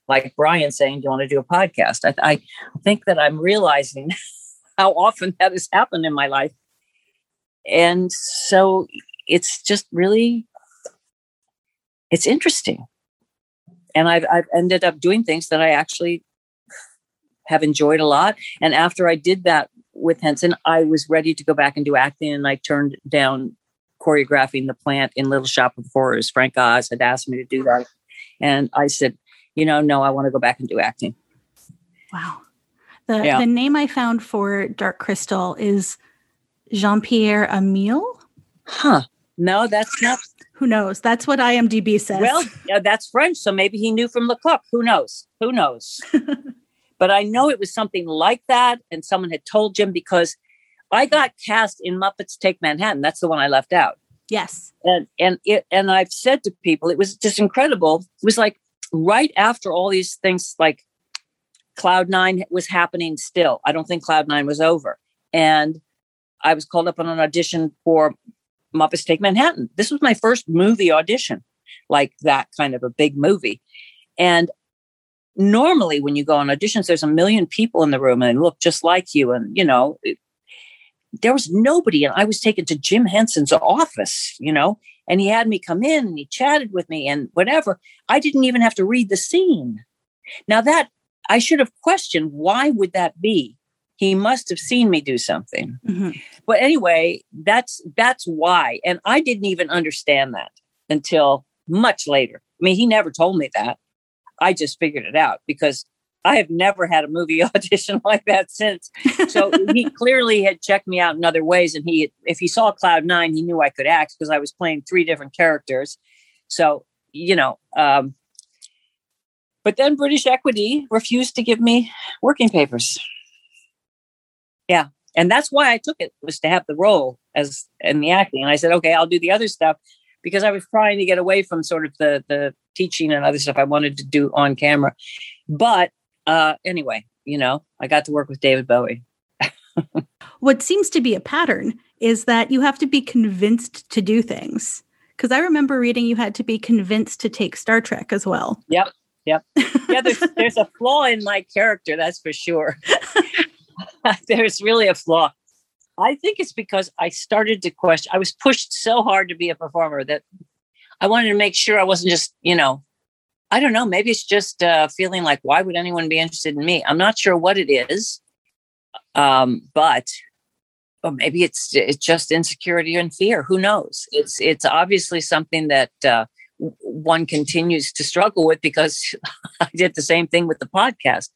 like Brian saying, Do you want to do a podcast? I, I think that I'm realizing [LAUGHS] how often that has happened in my life. And so it's just really it's interesting. And I've I've ended up doing things that I actually have enjoyed a lot. And after I did that with Henson, I was ready to go back and do acting, and I turned down choreographing the plant in Little Shop of Horrors. Frank Oz had asked me to do that, and I said, "You know, no, I want to go back and do acting." Wow. The yeah. the name I found for Dark Crystal is Jean Pierre Amiel. Huh. No, that's not. Who knows? That's what IMDb says. Well, yeah, that's French, so maybe he knew from Lecoq. Who knows? Who knows? [LAUGHS] but I know it was something like that, and someone had told Jim because I got cast in Muppets Take Manhattan. That's the one I left out. Yes, and and it and I've said to people, it was just incredible. It was like right after all these things, like Cloud Nine was happening still. I don't think Cloud Nine was over, and I was called up on an audition for Muppets Take Manhattan. This was my first movie audition, like that kind of a big movie. And normally when you go on auditions, there's a million people in the room and look just like you. And, you know, it, there was nobody. And I was taken to Jim Henson's office, you know, and he had me come in and he chatted with me and whatever. I didn't even have to read the scene. Now that I should have questioned why would that be? he must have seen me do something mm-hmm. but anyway that's that's why and i didn't even understand that until much later i mean he never told me that i just figured it out because i have never had a movie [LAUGHS] audition like that since so he [LAUGHS] clearly had checked me out in other ways and he if he saw cloud nine he knew i could act because i was playing three different characters so you know um, but then british equity refused to give me working papers yeah. And that's why I took it was to have the role as in the acting. And I said, okay, I'll do the other stuff because I was trying to get away from sort of the the teaching and other stuff I wanted to do on camera. But uh anyway, you know, I got to work with David Bowie. [LAUGHS] what seems to be a pattern is that you have to be convinced to do things. Because I remember reading you had to be convinced to take Star Trek as well. Yep. Yep. Yeah, there's, [LAUGHS] there's a flaw in my character, that's for sure. [LAUGHS] there's really a flaw. I think it's because I started to question. I was pushed so hard to be a performer that I wanted to make sure I wasn't just, you know, I don't know. Maybe it's just uh, feeling like, why would anyone be interested in me? I'm not sure what it is, um, but or maybe it's it's just insecurity and fear. Who knows? It's it's obviously something that uh, one continues to struggle with because [LAUGHS] I did the same thing with the podcast.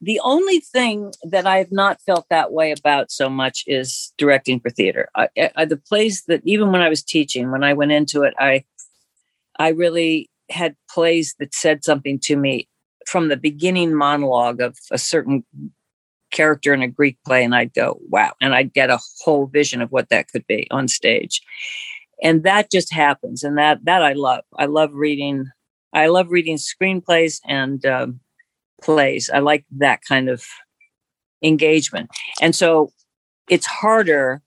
The only thing that I have not felt that way about so much is directing for theater. I, I, the plays that even when I was teaching, when I went into it, I I really had plays that said something to me from the beginning monologue of a certain character in a Greek play, and I'd go, wow, and I'd get a whole vision of what that could be on stage. And that just happens, and that that I love. I love reading. I love reading screenplays and um, plays. I like that kind of engagement. And so it's harder.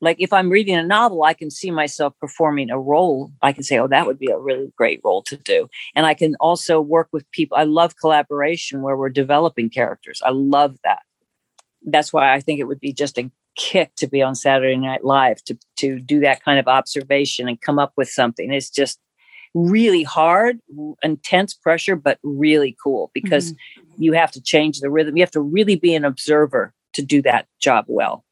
Like if I'm reading a novel, I can see myself performing a role. I can say, oh, that would be a really great role to do. And I can also work with people. I love collaboration where we're developing characters. I love that. That's why I think it would be just a kick to be on Saturday Night Live to to do that kind of observation and come up with something. It's just really hard, intense pressure, but really cool because mm-hmm. you have to change the rhythm. You have to really be an observer to do that job well.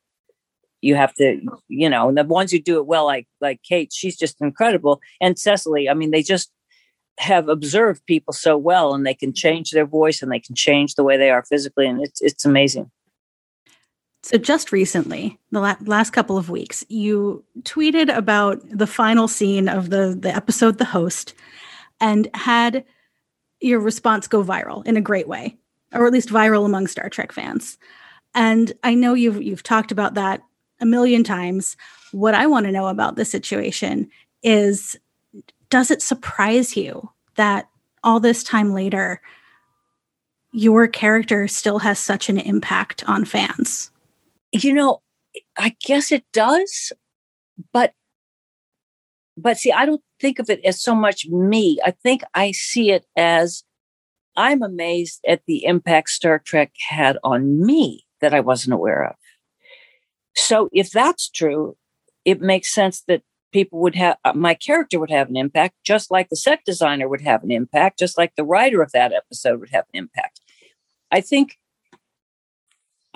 You have to, you know, and the ones who do it well, like like Kate, she's just incredible, and Cecily. I mean, they just have observed people so well, and they can change their voice and they can change the way they are physically, and it's it's amazing. So, just recently, the la- last couple of weeks, you tweeted about the final scene of the, the episode, The Host, and had your response go viral in a great way, or at least viral among Star Trek fans. And I know you've you've talked about that a million times. What I want to know about the situation is does it surprise you that all this time later your character still has such an impact on fans? You know, I guess it does, but but see, I don't think of it as so much me. I think I see it as I'm amazed at the impact Star Trek had on me that I wasn't aware of. So if that's true, it makes sense that people would have uh, my character would have an impact just like the set designer would have an impact just like the writer of that episode would have an impact i think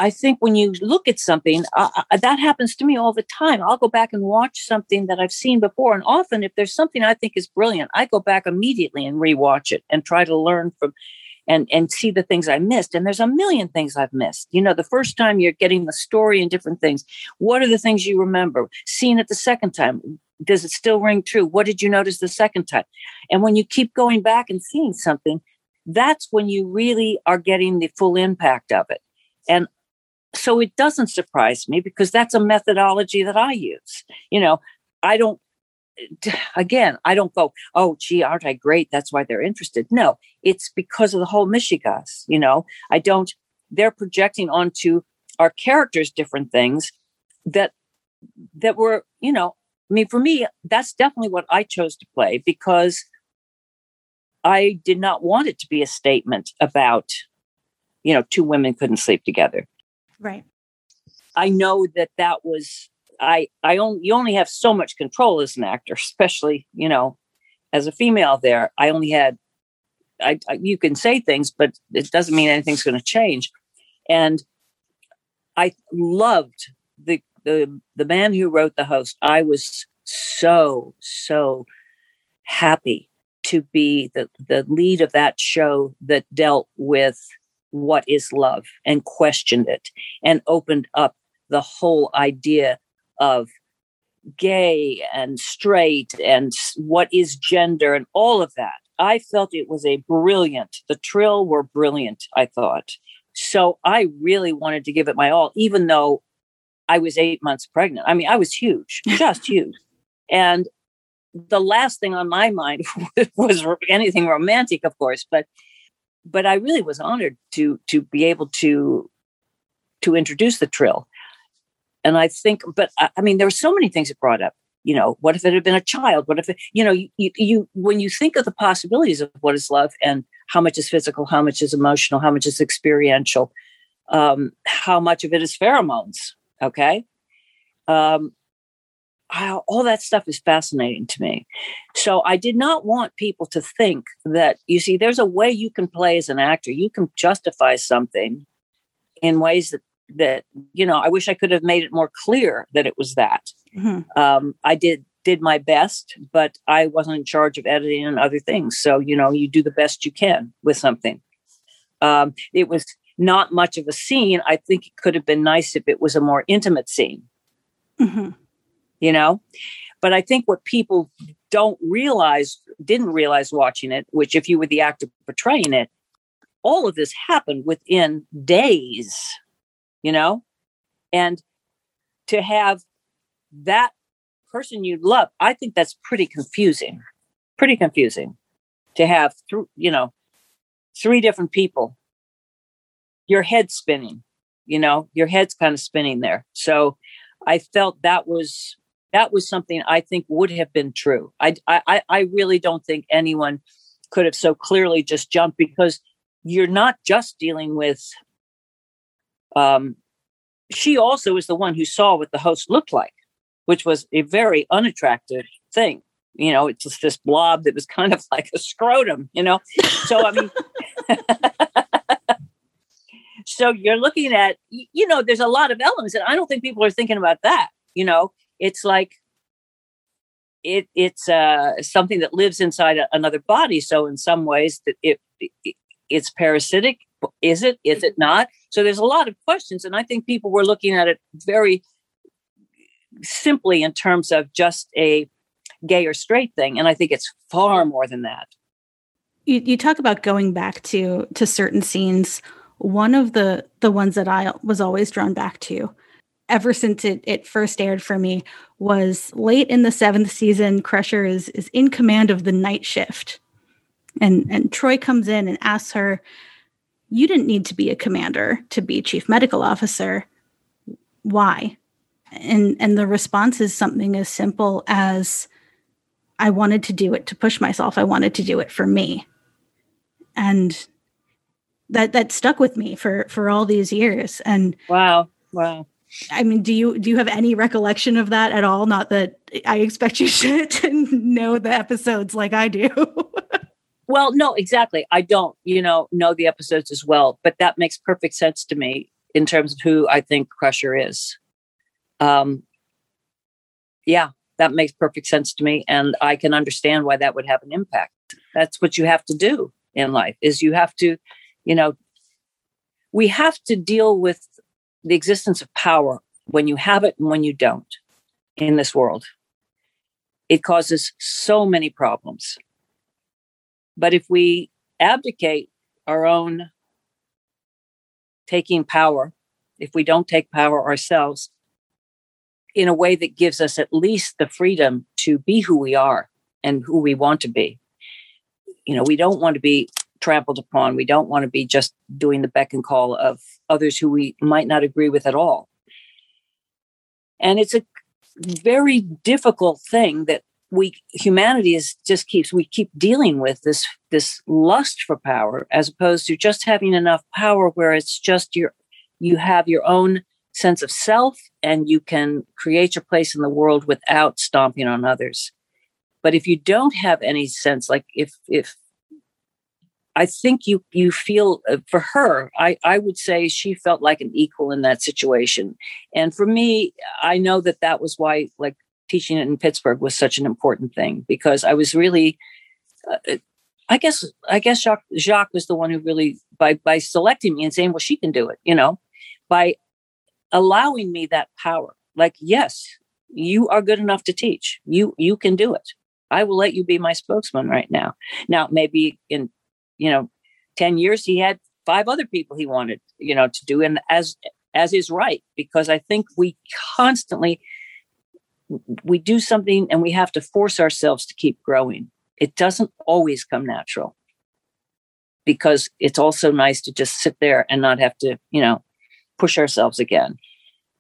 I think when you look at something, uh, uh, that happens to me all the time. I'll go back and watch something that I've seen before. And often, if there's something I think is brilliant, I go back immediately and rewatch it and try to learn from and and see the things I missed. And there's a million things I've missed. You know, the first time you're getting the story and different things. What are the things you remember? Seeing it the second time, does it still ring true? What did you notice the second time? And when you keep going back and seeing something, that's when you really are getting the full impact of it. And so it doesn't surprise me because that's a methodology that I use. You know, I don't, [SIGHS] again, I don't go, oh, gee, aren't I great? That's why they're interested. No, it's because of the whole Mishigas. You know, I don't, they're projecting onto our characters different things that, that were, you know, I mean, for me, that's definitely what I chose to play because I did not want it to be a statement about, you know, two women couldn't sleep together. Right. I know that that was I I only you only have so much control as an actor, [LAUGHS] especially you know as a female. There, I only had I, I you can say things, but it doesn't mean anything's going to change. And I loved the the the man who wrote the host. I was so so happy to be the the lead of that show that dealt with what is love and questioned it and opened up the whole idea of gay and straight and what is gender and all of that. I felt it was a brilliant, the trill were brilliant, I thought. So I really wanted to give it my all, even though I was eight months pregnant. I mean, I was huge, [LAUGHS] just huge. And the last thing on my mind [LAUGHS] was anything romantic, of course, but but I really was honored to to be able to to introduce the trill. And I think, but I mean, there were so many things it brought up. You know, what if it had been a child? What if it, you know, you, you when you think of the possibilities of what is love and how much is physical, how much is emotional, how much is experiential, um, how much of it is pheromones. Okay, um, all that stuff is fascinating to me. So I did not want people to think that, you see, there's a way you can play as an actor. You can justify something in ways that, that you know, I wish I could have made it more clear that it was that. Mm-hmm. Um, I did did my best, but I wasn't in charge of editing and other things. So, you know, you do the best you can with something. Um, it was not much of a scene. I think it could have been nice if it was a more intimate scene. Mm-hmm you know? But I think what people don't realize, didn't realize watching it, which if you were the actor portraying it, all of this happened within days, you know? And to have that person you love, I think that's pretty confusing. Pretty confusing to have through, you know, three different people. Your head spinning, you know, your head's kind of spinning there. So I felt that was that was something I think would have been true. I, I, I really don't think anyone could have so clearly just jumped because you're not just dealing with. Um, she also is the one who saw what the host looked like, which was a very unattractive thing. You know, it's just this blob that was [LAUGHS] kind of like a scrotum, you know? So, I mean, [LAUGHS] so you're looking at, you know, there's a lot of elements, and I don't think people are thinking about that, you know? It's like it it's uh, something that lives inside a, another body. So in some ways, that it, it it's parasitic. Is it? Is it not? So there's a lot of questions, and I think people were looking at it very simply in terms of just a gay or straight thing, and I think it's far more than that. You, you talk about going back to to certain scenes. One of the the ones that I was always drawn back to ever since it, it first aired for me was late in the seventh season crusher is is in command of the night shift. And and troi comes in and asks her you didn't need to be a commander to be chief medical officer. Why? And and the response is something as simple as i wanted to do it to push myself. I wanted to do it for me. And that that stuck with me for for all these years. And wow. Wow I mean, do you do you have any recollection of that at all? Not that I expect you [LAUGHS] to know the episodes like I do. [LAUGHS] well, no, exactly. I don't, you know, know the episodes as well, but that makes perfect sense to me in terms of who I think Crusher is. Um, yeah, that makes perfect sense to me, and I can understand why that would have an impact. That's what you have to do in life. Is you have to, you know, we have to deal with the existence of power when you have it and when you don't in this world. it causes so many problems. But if we abdicate our own taking power, if we don't take power ourselves in a way that gives us at least the freedom to be who we are and who we want to be, you know, we don't want to be trampled upon. We don't want to be just doing the beck and call of others who we might not agree with at all. And it's a very difficult thing that we humanity is just keeps we keep dealing with this this lust for power as opposed to just having enough power where it's just your you have your own sense of self and you can create your place in the world without stomping on others but if you don't have any sense like if if I think you you feel uh, for her. I I would say she felt like an equal in that situation, and for me, I know that that was why like teaching it in Pittsburgh was such an important thing because I was really. Uh, I guess I guess Jacques, Jacques was the one who really by by selecting me and saying, "Well, she can do it," you know, by allowing me that power. Like, yes, you are good enough to teach. You you can do it. I will let you be my spokesman right now. Now, maybe in you know, 10 years, he had five other people he wanted, you know, to do. And as, as is right, because I think we constantly, we do something and we have to force ourselves to keep growing. It doesn't always come natural because it's also nice to just sit there and not have to, you know, push ourselves again.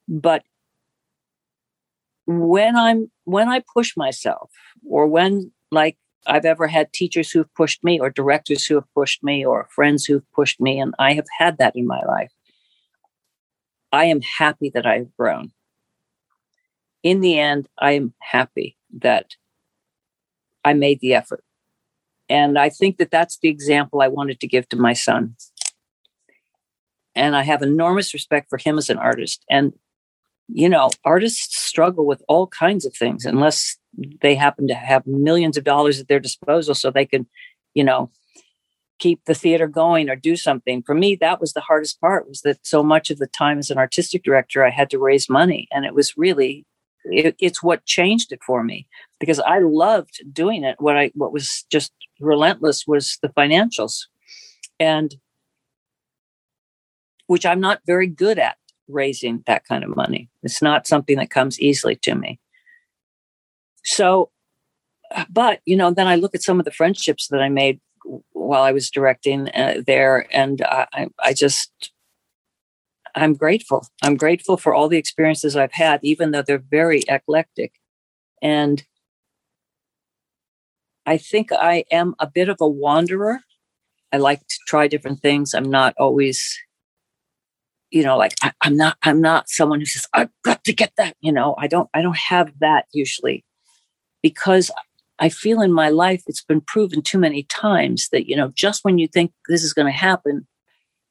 But when I'm when I push myself or when like I've ever had teachers who've pushed me or directors who have pushed me or friends who've pushed me. And I have had that in my life. I am happy that I've grown. In the end, I am happy that I made the effort. And I think that that's the example I wanted to give to my son. And I have enormous respect for him as an artist. And, you know, artists struggle with all kinds of things unless they happen to have millions of dollars at their disposal so they can you know keep the theater going or do something. For me that was the hardest part was that so much of the time as an artistic director i had to raise money. And it was really it, it's what changed it for me because i loved doing it. What i what was just relentless was the financials and which i'm not very good at raising that kind of money it's not something that comes easily to me so, but, you know, then I look at some of the friendships that I made while I was directing uh, there, and I, I just, I'm grateful. I'm grateful for all the experiences I've had, even though they're very eclectic. And I think I am a bit of a wanderer. I like to try different things. I'm not always, you know, like I, am not. I'm not someone who says I've got to get that. You know, I don't. I don't have that usually because I feel in my life it's been proven too many times that, you know, just when you think this is going to happen,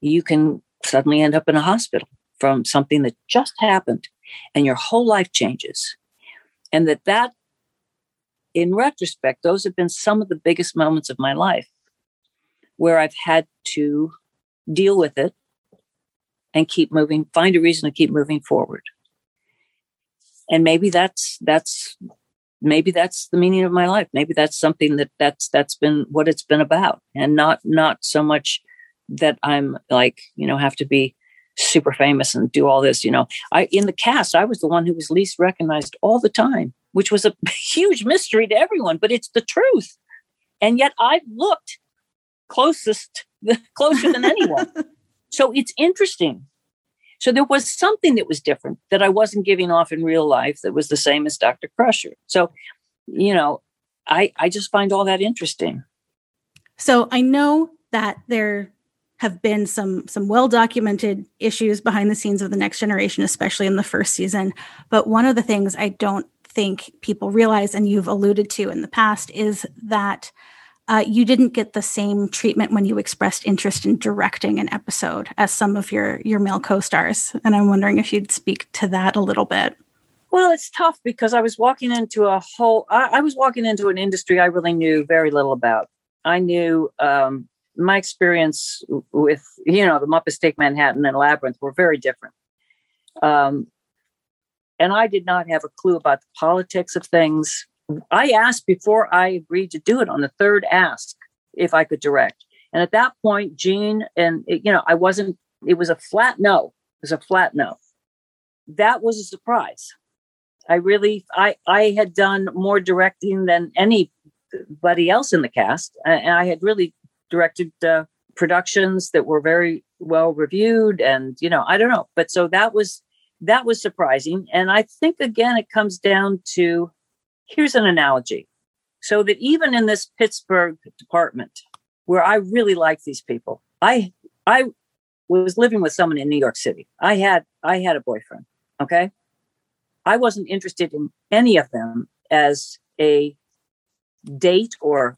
you can suddenly end up in a hospital from something that just happened and your whole life changes. And that that in retrospect, those have been some of the biggest moments of my life where I've had to deal with it and keep moving, find a reason to keep moving forward. And maybe that's that's maybe that's the meaning of my life. Maybe that's something that that's that's been what it's been about. And not not so much that i'm like you know have to be super famous and do all this you know. I in the cast i was the one who was least recognized all the time which was a [LAUGHS] huge mystery to everyone but it's the truth. And yet i've looked closest [LAUGHS] closer than anyone [LAUGHS] so it's interesting so there was something that was different that I wasn't giving off in real life that was the same as Dr. Crusher. So, you know, I I just find all that interesting. So I know that there have been some some well documented issues behind the scenes of the next generation especially in the first season but one of the things i don't think people realize and you've alluded to in the past is that uh, you didn't get the same treatment when you expressed interest in directing an episode as some of your your male co-stars and i'm wondering if you'd speak to that a little bit. Well it's tough because i was walking into a whole i, I was walking into an industry i really knew very little about. I knew um, my experience with you know the muppets take manhattan and labyrinth were very different. Um, and i did not have a clue about the politics of things I asked before I agreed to do it on the third ask if I could direct. And at that point, Gene and it, you know, I wasn't. It was a flat no. It was a flat no. That was a surprise. I really, I, I had done more directing than anybody else in the cast, and I had really directed uh, productions that were very well reviewed, and you know, I don't know, but so that was that was surprising, and I think again, it comes down to here's an analogy, so that even in this Pittsburgh department, where I really like these people, I I was living with someone in New York City. I had I had a boyfriend. Okay. I wasn't interested in any of them as a date or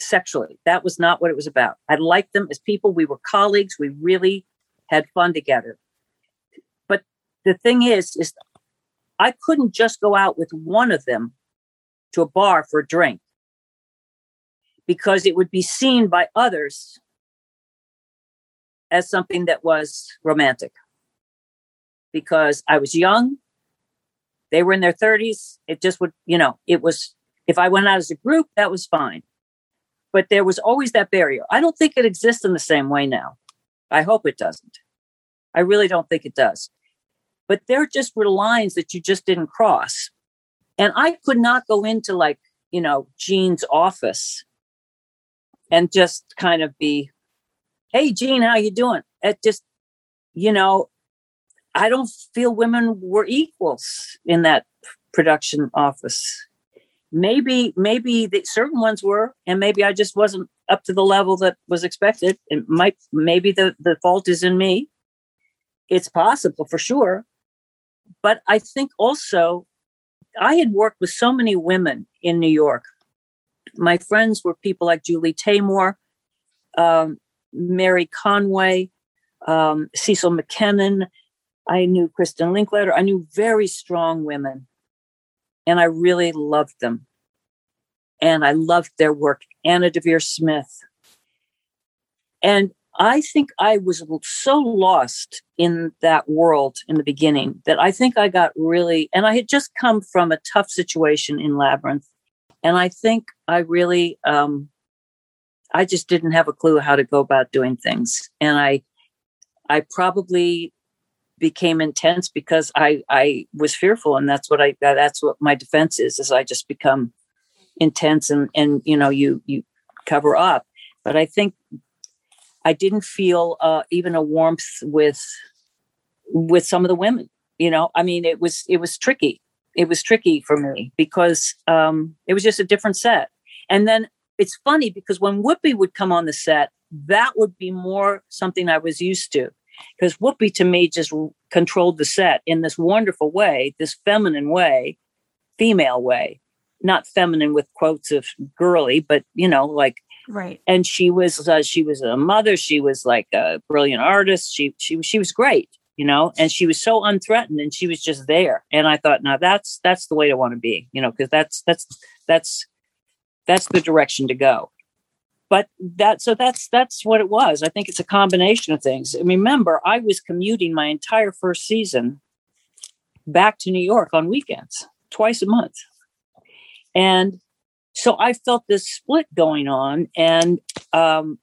sexually. That was not what it was about. I liked them as people. We were colleagues. We really had fun together. But the thing is, is I couldn't just go out with one of them to a bar for a drink because it would be seen by others as something that was romantic. Because I was young, they were in their 30s. It just would, you know, it was, if I went out as a group, that was fine. But there was always that barrier. I don't think it exists in the same way now. I hope it doesn't. I really don't think it does. But there just were lines that you just didn't cross. And I could not go into like, you know, Gene's office and just kind of be, hey, Gene, how you doing? It just, you know, I don't feel women were equals in that production office. Maybe, maybe the certain ones were, and maybe I just wasn't up to the level that was expected. It might, maybe the, the fault is in me. It's possible for sure. But I think also I had worked with so many women in New York. My friends were people like Julie Taymor, um, Mary Conway, um, Cecil McKinnon, I knew Kristin Linklater. I knew very strong women, and I really loved them. And I loved their work. Anna Deavere Smith. And I think I was so lost in that world in the beginning that I think I got really, and I had just come from a tough situation in Labyrinth. And I think I really, um, I just didn't have a clue how to go about doing things. And I, I probably became intense because I I was fearful, and that's what I that's what my defense is. Is I just become intense and and you know you you cover up. But I think I didn't feel uh, even a warmth with with some of the women. You know, I mean, it was it was tricky. It was tricky for me because um, it was just a different set. And then it's funny because when Whoopi would come on the set, that would be more something I was used to because Whoopi to me just controlled the set in this wonderful way, this feminine way, female way, not feminine with quotes of girly, but you know, like right. And she was uh, she was a mother. She was like a brilliant artist. She she she was great, you know, and she was so unthreatened, and she was just there. And I thought, now that's that's the way to want to be, you know, because that's that's that's that's the direction to go but that so that's that's what it was i think it's a combination of things remember i was commuting my entire first season back to new york on weekends twice a month and so i felt this split going on and um,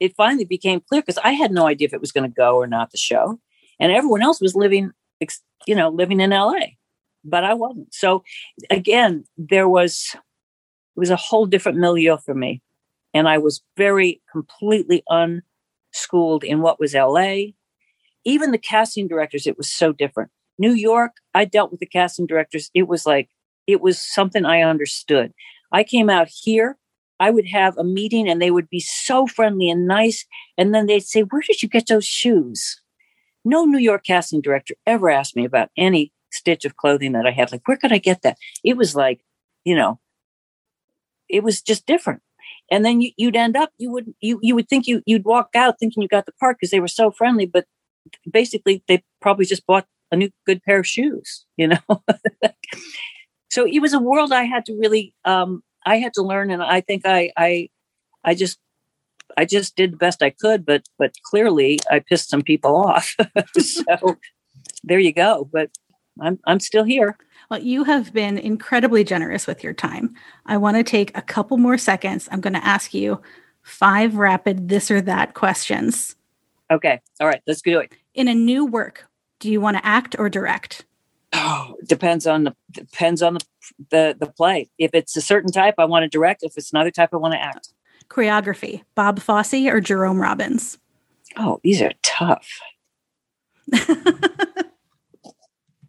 it finally became clear because i had no idea if it was going to go or not the show and everyone else was living you know living in la but i wasn't so again there was it was a whole different milieu for me and I was very completely unschooled in what was LA. Even the casting directors, it was so different. New York, I dealt with the casting directors. It was like, it was something I understood. I came out here, I would have a meeting and they would be so friendly and nice. And then they'd say, Where did you get those shoes? No New York casting director ever asked me about any stitch of clothing that I had. Like, where could I get that? It was like, you know, it was just different and then you, would end up you would you you would think you you'd walk out thinking you got the part because they were so friendly but basically they probably just bought a new good pair of shoes you know [LAUGHS] so it was a world i had to really um i had to learn and i think i i i just i just did the best i could but but clearly i pissed some people off [LAUGHS] so there you go but i'm i'm still here Well, you have been incredibly generous with your time. I want to take a couple more seconds. I'm going to ask you five rapid this or that questions. Okay. All right. Let's do it. In a new work, do you want to act or direct? Oh, depends on the depends on the, the the play. If it's a certain type, I want to direct. If it's another type, I want to act. Choreography: Bob Fosse or Jerome Robbins? Oh, these are tough. [LAUGHS]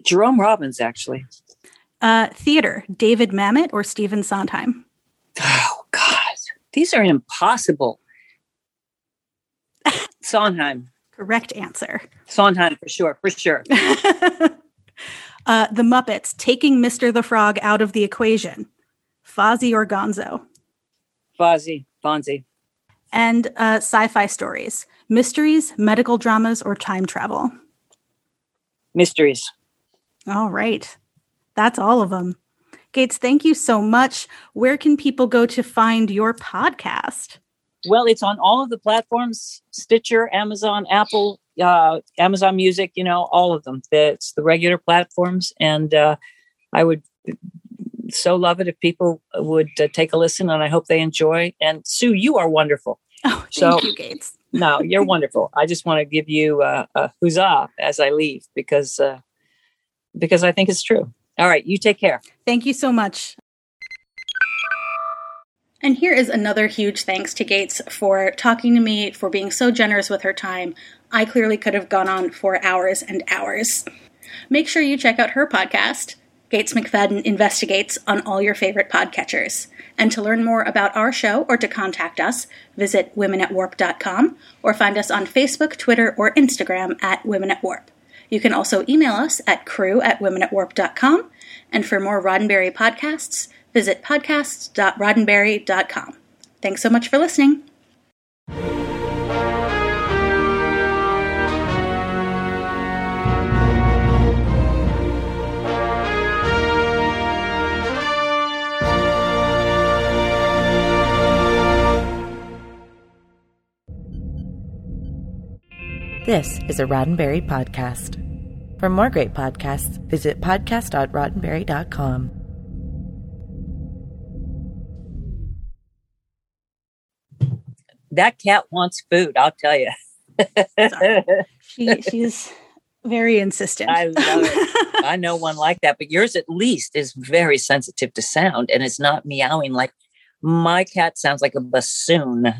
Jerome Robbins, actually. Uh, theater: David Mamet or Stephen Sondheim? Oh God, these are impossible. [LAUGHS] Sondheim. Correct answer. Sondheim for sure, for sure. [LAUGHS] uh, the Muppets taking Mr. the Frog out of the equation. Fozzie or Gonzo? Fozzie, Fonzie. And uh, sci-fi stories: mysteries, medical dramas, or time travel. Mysteries. All right, that's all of them. Gates, thank you so much. Where can people go to find your podcast? Well, it's on all of the platforms Stitcher, Amazon, Apple, uh, Amazon Music, you know, all of them. It's the regular platforms. And uh, I would so love it if people would uh, take a listen, and I hope they enjoy. And Sue, you are wonderful. [LAUGHS] Oh, thank so, you, Gates. [LAUGHS] no, you're wonderful. I just want to give you uh, a huzzah as I leave because uh, because I think it's true. All right, you take care. Thank you so much. And here is another huge thanks to Gates for talking to me, for being so generous with her time. I clearly could have gone on for hours and hours. Make sure you check out her podcast, Gates McFadden Investigates, on all your favorite podcatchers. And to learn more about our show or to contact us, visit womenatwarp.com or find us on Facebook, Twitter, or Instagram at Women at Warp. You can also email us at crew at womenatwarp.com. And for more Roddenberry podcasts, visit podcasts.roddenberry.com. Thanks so much for listening. This is a Roddenberry podcast. For more great podcasts, visit podcast.roddenberry.com. that cat wants food. I'll tell you. [LAUGHS] she, she's very insistent. I love it. [LAUGHS] I know one like that, but yours at least is very sensitive to sound and it's not meowing like my cat sounds like a bassoon.